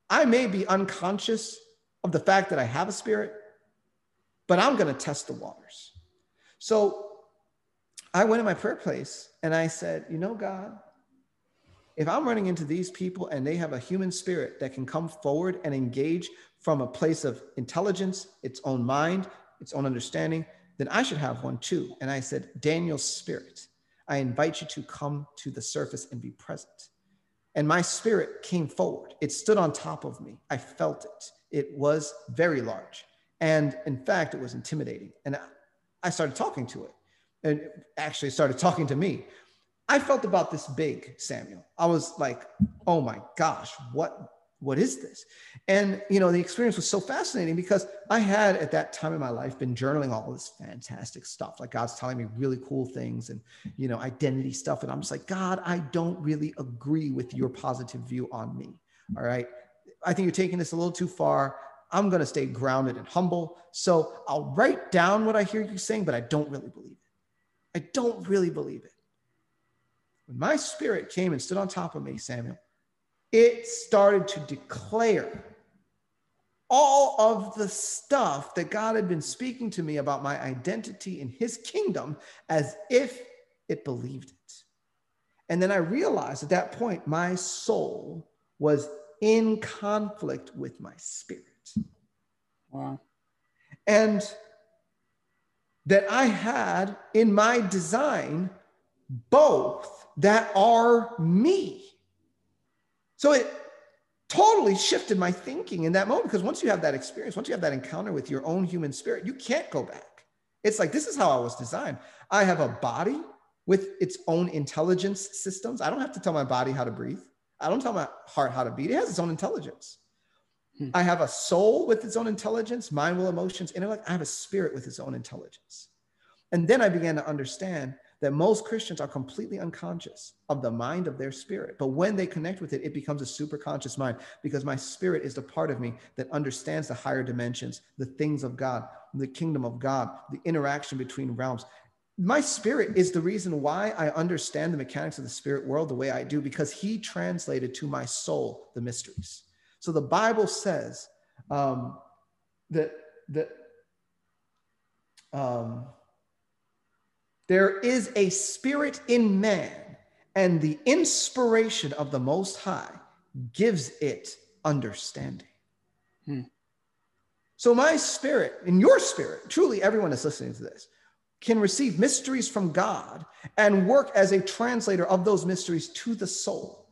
I may be unconscious of the fact that I have a spirit, but I'm going to test the waters. So I went in my prayer place and I said, you know, God, if I'm running into these people and they have a human spirit that can come forward and engage from a place of intelligence, its own mind, its own understanding, then I should have one too. And I said, Daniel's spirit, I invite you to come to the surface and be present. And my spirit came forward. It stood on top of me. I felt it. It was very large. And in fact, it was intimidating. And I started talking to it and actually started talking to me. I felt about this big, Samuel. I was like, oh my gosh, what what is this? And you know, the experience was so fascinating because I had at that time in my life been journaling all this fantastic stuff. Like God's telling me really cool things and you know, identity stuff. And I'm just like, God, I don't really agree with your positive view on me. All right. I think you're taking this a little too far. I'm to stay grounded and humble. So I'll write down what I hear you saying, but I don't really believe it. I don't really believe it. When my spirit came and stood on top of me, Samuel, it started to declare all of the stuff that God had been speaking to me about my identity in his kingdom as if it believed it. And then I realized at that point, my soul was in conflict with my spirit. Wow. And that I had in my design both that are me. So it totally shifted my thinking in that moment because once you have that experience, once you have that encounter with your own human spirit, you can't go back. It's like, this is how I was designed. I have a body with its own intelligence systems. I don't have to tell my body how to breathe. I don't tell my heart how to beat. It has its own intelligence. Hmm. I have a soul with its own intelligence, mind, will, emotions, intellect. I have a spirit with its own intelligence. And then I began to understand that most Christians are completely unconscious of the mind of their spirit. But when they connect with it, it becomes a super conscious mind because my spirit is the part of me that understands the higher dimensions, the things of God, the kingdom of God, the interaction between realms. My spirit is the reason why I understand the mechanics of the spirit world the way I do, because he translated to my soul the mysteries. So the Bible says um, that, that, um, there is a spirit in man, and the inspiration of the Most High gives it understanding. Hmm. So, my spirit and your spirit, truly everyone is listening to this, can receive mysteries from God and work as a translator of those mysteries to the soul.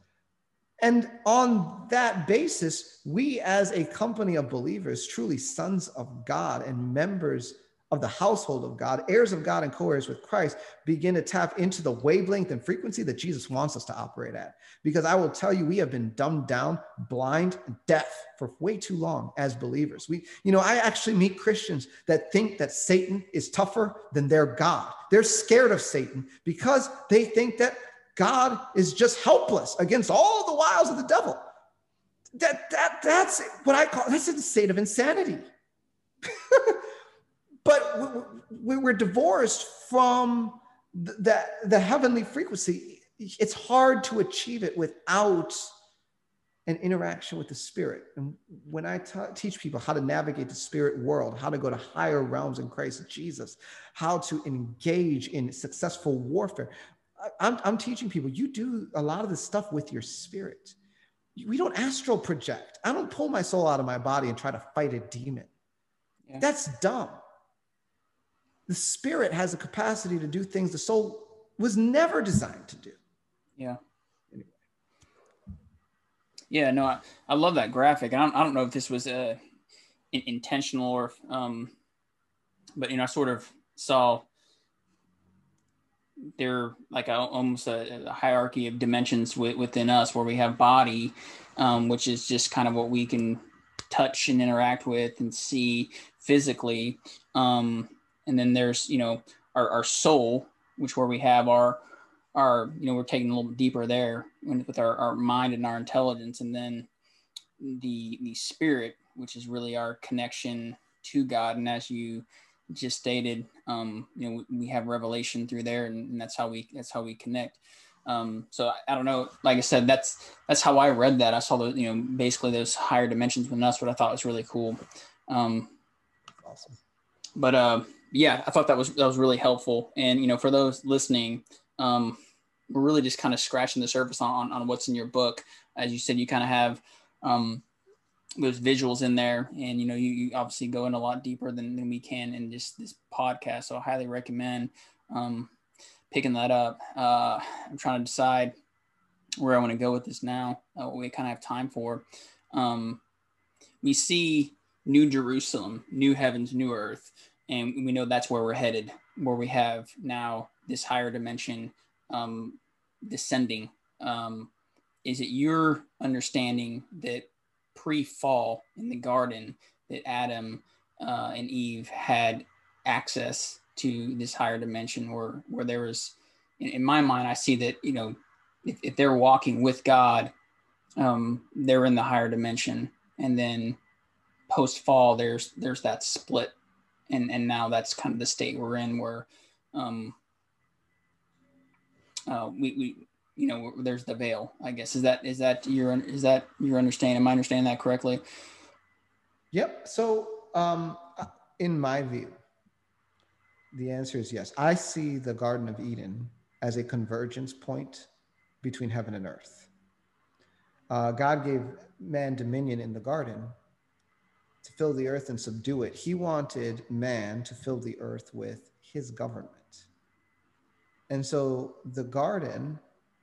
And on that basis, we as a company of believers, truly sons of God and members of the household of God, heirs of God and co-heirs with Christ, begin to tap into the wavelength and frequency that Jesus wants us to operate at. Because I will tell you, we have been dumbed down, blind, deaf for way too long as believers. We, you know, I actually meet Christians that think that Satan is tougher than their God. They're scared of Satan because they think that God is just helpless against all the wiles of the devil. That, that, that's what I call that's a state of insanity. but we're divorced from the, the heavenly frequency. It's hard to achieve it without an interaction with the spirit. And when I t- teach people how to navigate the spirit world, how to go to higher realms in Christ Jesus, how to engage in successful warfare, I'm, I'm teaching people you do a lot of this stuff with your spirit. We don't astral project. I don't pull my soul out of my body and try to fight a demon. Yeah. That's dumb. The spirit has a capacity to do things the soul was never designed to do. Yeah. Yeah, no, I, I love that graphic. I don't, I don't know if this was uh, intentional or, um, but you know, I sort of saw there like a, almost a, a, hierarchy of dimensions w- within us where we have body, um, which is just kind of what we can touch and interact with and see physically. Um, and then there's, you know, our, our soul, which where we have our, our, you know, we're taking a little bit deeper there with our, our mind and our intelligence. And then the, the spirit, which is really our connection to God. And as you just stated, um, you know, we, we have revelation through there and, and, that's how we, that's how we connect. Um, so I, I, don't know, like I said, that's, that's how I read that. I saw the, you know, basically those higher dimensions within us, what I thought was really cool. Um, awesome. But, uh, yeah, I thought that was, that was really helpful. And, you know, for those listening, um, we're really just kind of scratching the surface on, on what's in your book. As you said, you kind of have, um, those visuals in there and you know you, you, obviously go in a lot deeper than, than we can in just this podcast so i highly recommend um, picking that up uh, i'm trying to decide where i want to go with this now uh, what we kind of have time for um, we see new jerusalem new heavens new earth and we know that's where we're headed where we have now this higher dimension um, descending. Um, is it your understanding that pre-fall in the garden that Adam uh, and Eve had access to this higher dimension where where there was in, in my mind I see that you know if, if they're walking with God um, they're in the higher dimension. And then post fall there's there's that split and and now that's kind of the state we're in where um, uh, we, we you know there's the veil i guess. Is that is that your is that your understanding? Am i understanding that correctly? Yep. So um in my view the answer is yes. I see the garden of eden as a convergence point between heaven and earth. Uh, god gave man dominion in the garden to fill the earth and subdue it he wanted man to fill the earth with his government and so the garden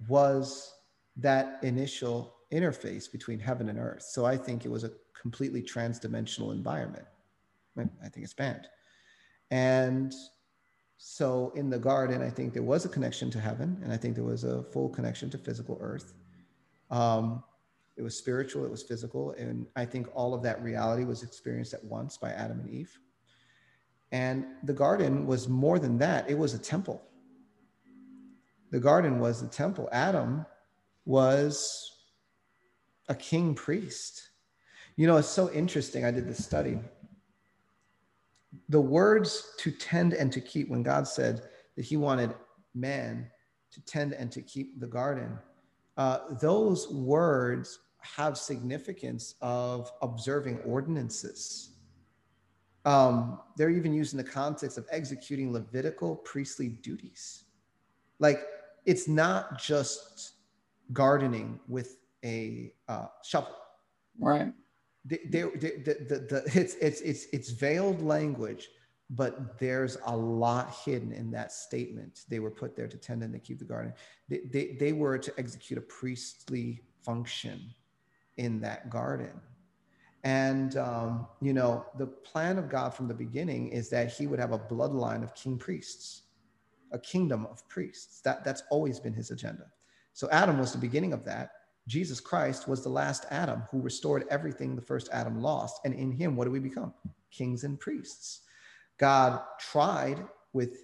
was that initial interface between heaven and earth. So I think it was a completely transdimensional environment. I think it's banned. And so in the garden, I think there was a connection to heaven, and I think there was a full connection to physical earth. Um, it was spiritual, it was physical, and I think all of that reality was experienced at once by Adam and Eve. And the garden was more than that, it was a temple the garden was the temple. Adam was a king priest. You know, it's so interesting. I did this study. The words to tend and to keep, when God said that he wanted man to tend and to keep the garden, uh, those words have significance of observing ordinances. Um, they're even used in the context of executing Levitical priestly duties. Like it's not just gardening with a uh, shovel. Right. They, they, they, the, the, the, it's, it's, it's, it's veiled language, but there's a lot hidden in that statement. They were put there to tend and to keep the garden. They, they, they were to execute a priestly function in that garden. And, um, you know, the plan of God from the beginning is that he would have a bloodline of king priests a kingdom of priests. That, that's always been his agenda. So Adam was the beginning of that. Jesus Christ was the last Adam who restored everything the first Adam lost. And in him, what do we become? Kings and priests. God tried with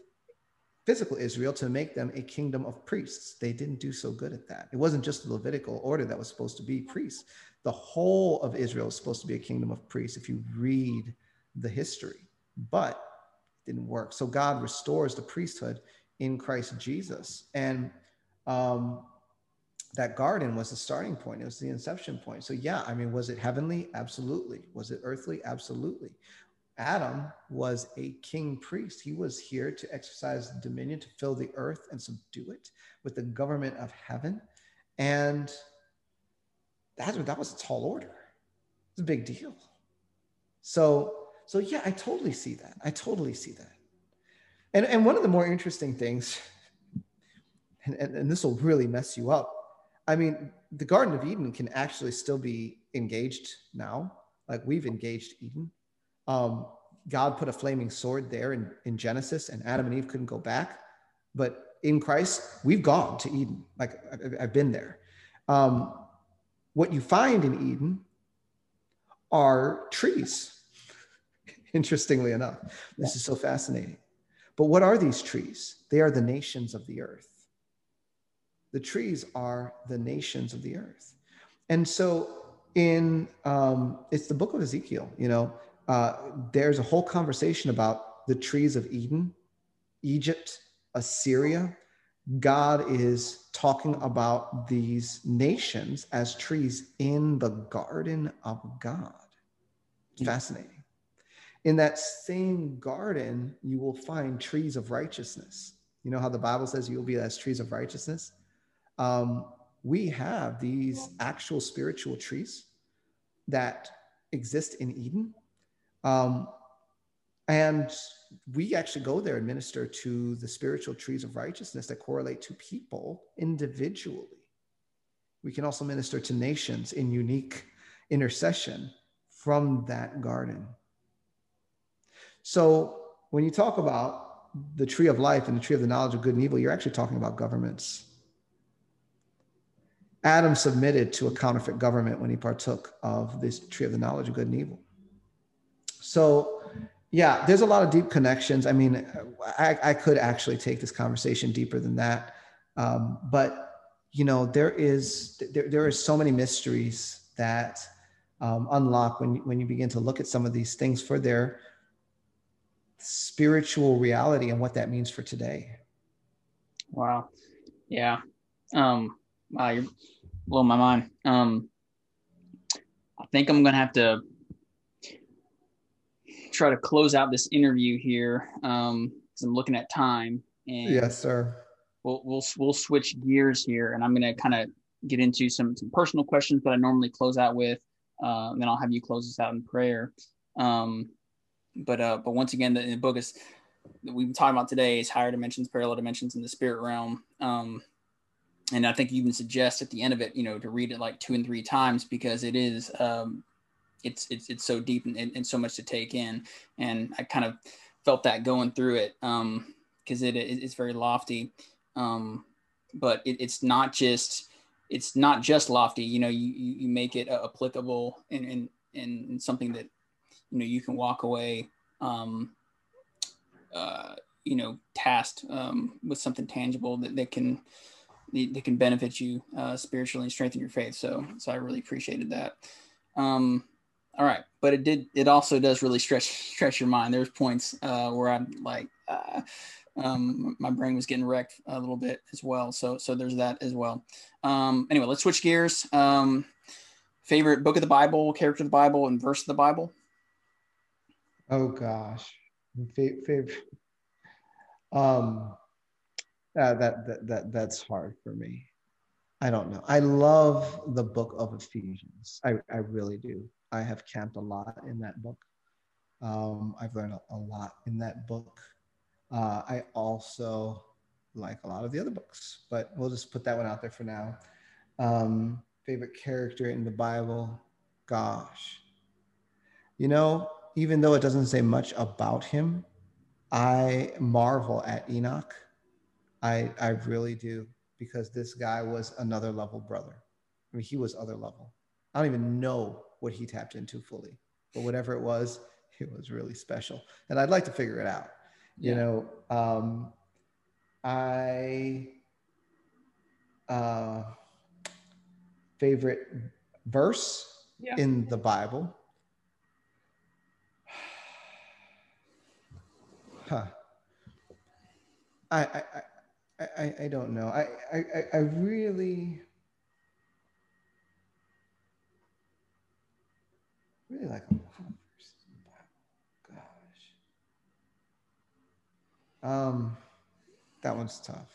physical Israel to make them a kingdom of priests. They didn't do so good at that. It wasn't just the Levitical order that was supposed to be priests. The whole of Israel is supposed to be a kingdom of priests if you read the history, but it didn't work. So God restores the priesthood in Christ Jesus. And um, that garden was the starting point, it was the inception point. So, yeah, I mean, was it heavenly? Absolutely. Was it earthly? Absolutely. Adam was a king priest. He was here to exercise dominion, to fill the earth and subdue it with the government of heaven. And that, that was a tall order. It's a big deal. So, so yeah, I totally see that. I totally see that. And, and one of the more interesting things, and, and, and this will really mess you up. I mean, the Garden of Eden can actually still be engaged now. Like we've engaged Eden. Um, God put a flaming sword there in, in Genesis, and Adam and Eve couldn't go back. But in Christ, we've gone to Eden. Like I've been there. Um, what you find in Eden are trees. Interestingly enough, this is so fascinating. But what are these trees? They are the nations of the earth. The trees are the nations of the earth. And so in um, it's the book of Ezekiel, you know, uh, there's a whole conversation about the trees of Eden, Egypt, Assyria. God is talking about these nations as trees in the garden of God. Fascinating. In that same garden, you will find trees of righteousness. You know how the Bible says you'll be as trees of righteousness? Um, we have these actual spiritual trees that exist in Eden um, and we actually go there and minister to the spiritual trees of righteousness that correlate to people individually. We can also minister to nations in unique intercession from that garden. So when you talk about the tree of life and the tree of the knowledge of good and evil, you're actually talking about governments. Adam submitted to a counterfeit government when he partook of this tree of the knowledge of good and evil. So, yeah, there's a lot of deep connections. I mean, I, I could actually take this conversation deeper than that, um, but you know, there is there, there are so many mysteries that um, unlock when when you begin to look at some of these things for their spiritual reality and what that means for today. Wow. Yeah. Um, wow, you're blowing my mind. Um, I think I'm gonna have to try to close out this interview here um, because I'm looking at time. And yes, sir. We'll we'll we'll switch gears here, and I'm going to kind of get into some some personal questions that I normally close out with, uh, and then I'll have you close us out in prayer. Um, but uh, but once again, the, the book is that we've been talking about today is higher dimensions, parallel dimensions in the spirit realm. Um, and I think you even suggest at the end of it, you know, to read it like two and three times because it is um, it's it's it's so deep and, and, so much to take in. And i kind of felt that going through it um because it, it, it's very lofty. Um but it, it's not just it's not just lofty. You know you you make it applicable and and and something that you know you can walk away um uh you know tasked um with something tangible that, that can that can benefit you uh spiritually and strengthen your faith. So so i really appreciated that. Um all right, but it did. It also does really stretch stretch your mind. There's points uh, where I'm like, uh, um, my brain was getting wrecked a little bit as well. So so there's that as well. Um, anyway, let's switch gears. Um, favorite book of the Bible, character of the Bible, and verse of the Bible. Oh gosh, favorite. Um, uh, that, that that that's hard for me. I don't know. I love the book of Ephesians. I, I really do. I have camped a lot in that book. Um, I've learned a, a, lot in that book. Uh, I also like a lot of the other books, but we'll just put that one out there for now. Um, favorite character in the Bible? Gosh. You know, even though it doesn't say much about him, I marvel at Enoch. I, I really do, because this guy was another level brother. I mean, he was other level. I don't even know what he tapped into fully. But whatever it was, it was really special. And I'd like to figure it out. You know, um, I uh, favorite verse yeah. in the Bible. Huh. I, I, I, I, don't know. I, I, I really really like a lot of verses in the Bible. Gosh. Um, that one's tough.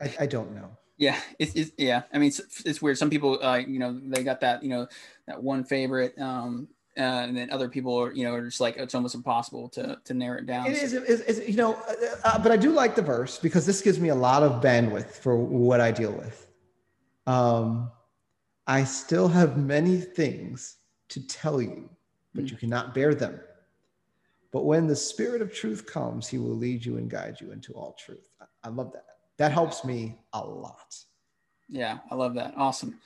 I, I don't know. Yeah, it's, it's yeah. I mean, it's, it's weird. Some people, uh, you know, they got that, you know, that one favorite, um, uh, and then other people are, you know, are just like it's almost impossible to to narrow it down. It is, it is, you know, uh, uh, but I do like the verse because this gives me a lot of bandwidth for what I deal with. Um, I still have many things to tell you, but you cannot bear them. But when the Spirit of truth comes, he will lead you and guide you into all truth. I, I love that. That helps me a lot. Yeah, I love that. Awesome.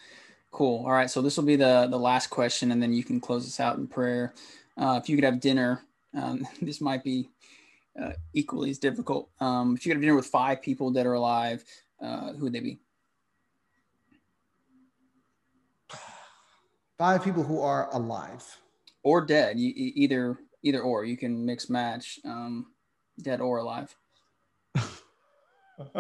Cool. All right. So this will be the the last question, and then you can close us out in prayer. Uh, if you could have dinner, um, this might be uh, equally as difficult. Um, if you could have dinner with five people that are alive, uh, who would they be? Five people who are alive or dead. You, either either or. You can mix match, um, dead or alive.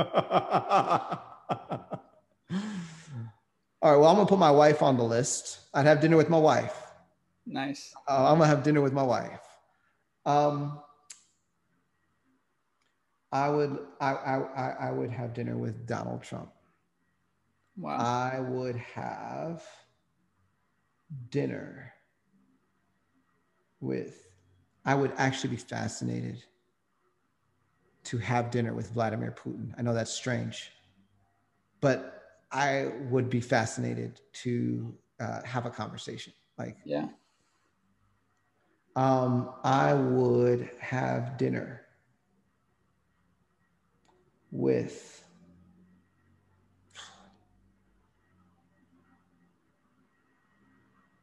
All right. Well, I'm gonna put my wife on the list. I'd have dinner with my wife. Nice. Uh, I'm gonna have dinner with my wife. Um, I would. I, I. I would have dinner with Donald Trump. Wow. I would have dinner with. I would actually be fascinated to have dinner with Vladimir Putin. I know that's strange, but I would be fascinated to uh, have a conversation. Like, yeah. Um, I would have dinner with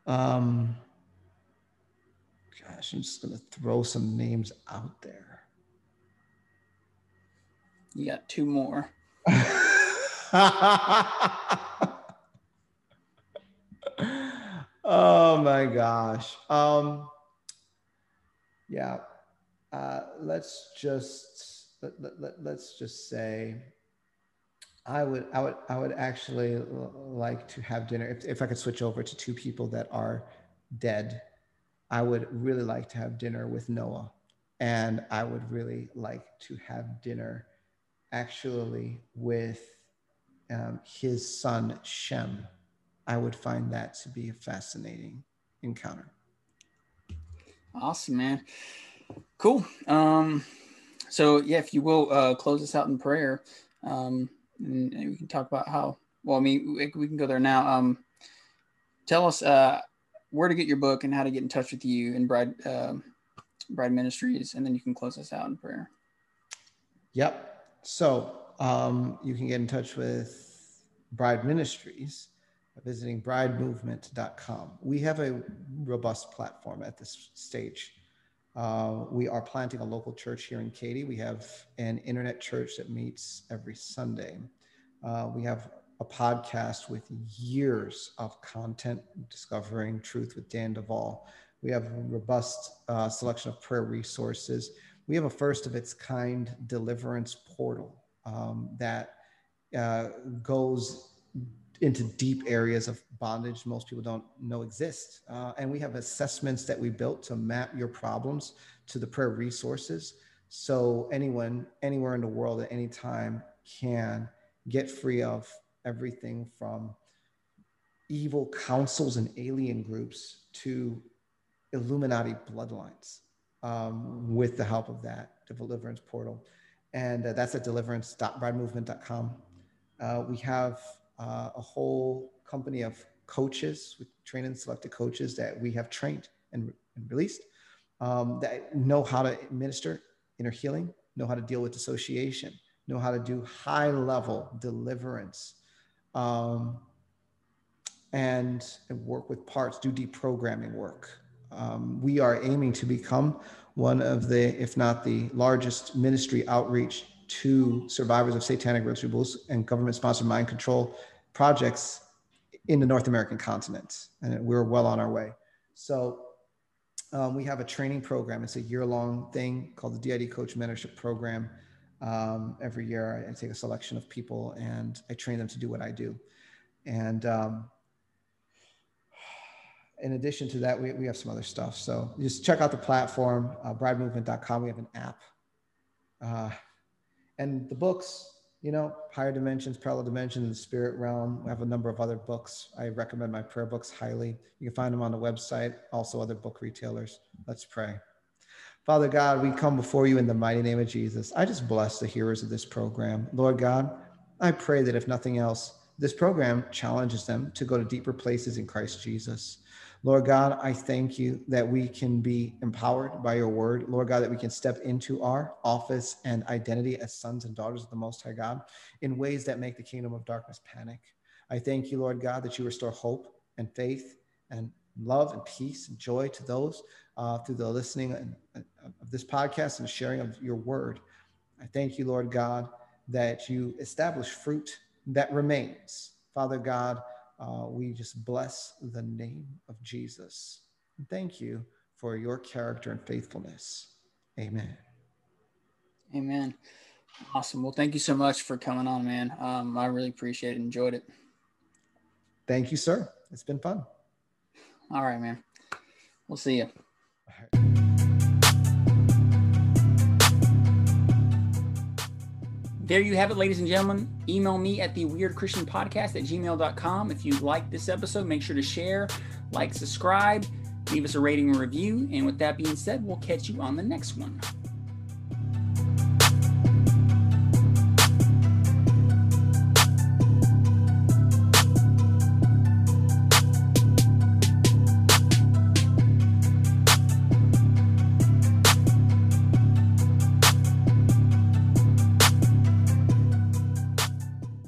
um gosh i'm just going to throw some names out there you got two more. oh my gosh. Um, yeah. Uh, let's just let, let, let, let's just say I would I would I would actually like to have dinner if, if I could switch over to two people that are dead. I would really like to have dinner with Noah and I would really like to have dinner actually with um, his son Shem, I would find that to be a fascinating encounter. Awesome, man. Cool. Um, so yeah, if you will uh, close us out in prayer, um, and, we can talk about how. Well, I mean, we, we can go there now. Um, tell us uh, where to get your book and how to get in touch with you and Bride uh, Bride Ministries, and then you can close us out in prayer. Yep. So um, you can get in touch with Bride Ministries by visiting bridemovement.com. We have a robust platform at this stage. Uh, we are planting a local church here in Katy. We have an internet church that meets every Sunday. Uh, we have a podcast with years of content discovering truth with Dan Duval. We have a robust uh, selection of prayer resources we have a first of its kind deliverance portal um, that uh, goes into deep areas of bondage most people don't know exist. Uh, and we have assessments that we built to map your problems to the prayer resources. So anyone, anywhere in the world at any time can get free of everything from evil councils and alien groups to Illuminati bloodlines um, with the help of that deliverance portal. And uh, that's at deliverance.bridemovement.com. Uh, we have uh, a whole company of coaches with trained and selected coaches that we have trained and, and released um, that know how to administer inner healing, know how to deal with dissociation, know how to do high level deliverance. Um, and, and work with parts, do deprogramming work, um, we are aiming to become one of the, if not the largest ministry outreach to survivors of satanic rituals and government sponsored mind control projects in the North American continent. And we're well on our way. So um, we have a training program. It's a year long thing called the DID Coach Mentorship Program. Um, every year, I, I, take a selection of people and I train them to do what I do. And um, in addition to that, we, we have some other stuff. So just check out the platform, uh, bridemovement.com. We have an app. Uh, and the books, you know, Higher Dimensions, Parallel Dimensions, the Spirit Realm. We have a number of other books. I recommend my prayer books highly. You can find them on the website, also other book retailers. Let's pray. Father God, we come before you in the mighty name of Jesus. I just bless the hearers of this program. Lord God, I pray that if nothing else, this program challenges them to go to deeper places in Christ Jesus. Lord God, I thank you that we can be empowered by your word. Lord God, that we can step into our office and identity as sons and daughters of the Most High God in ways that make the kingdom of darkness panic. I thank you, Lord God, that you restore hope and faith and love and peace and joy to those uh, through the listening of this podcast and sharing of your word. I thank you, Lord God, that you establish fruit that remains. Father God, uh, we just bless the name of Jesus. Thank you for your character and faithfulness. Amen. Amen. Awesome. Well, thank you so much for coming on, man. Um, I really appreciate it. Enjoyed it. Thank you, sir. It's been fun. All right, man. We'll see you. There you have it, ladies and gentlemen. Email me at the Weird Christian Podcast at gmail.com. If you like this episode, make sure to share, like, subscribe, leave us a rating and review. And with that being said, we'll catch you on the next one.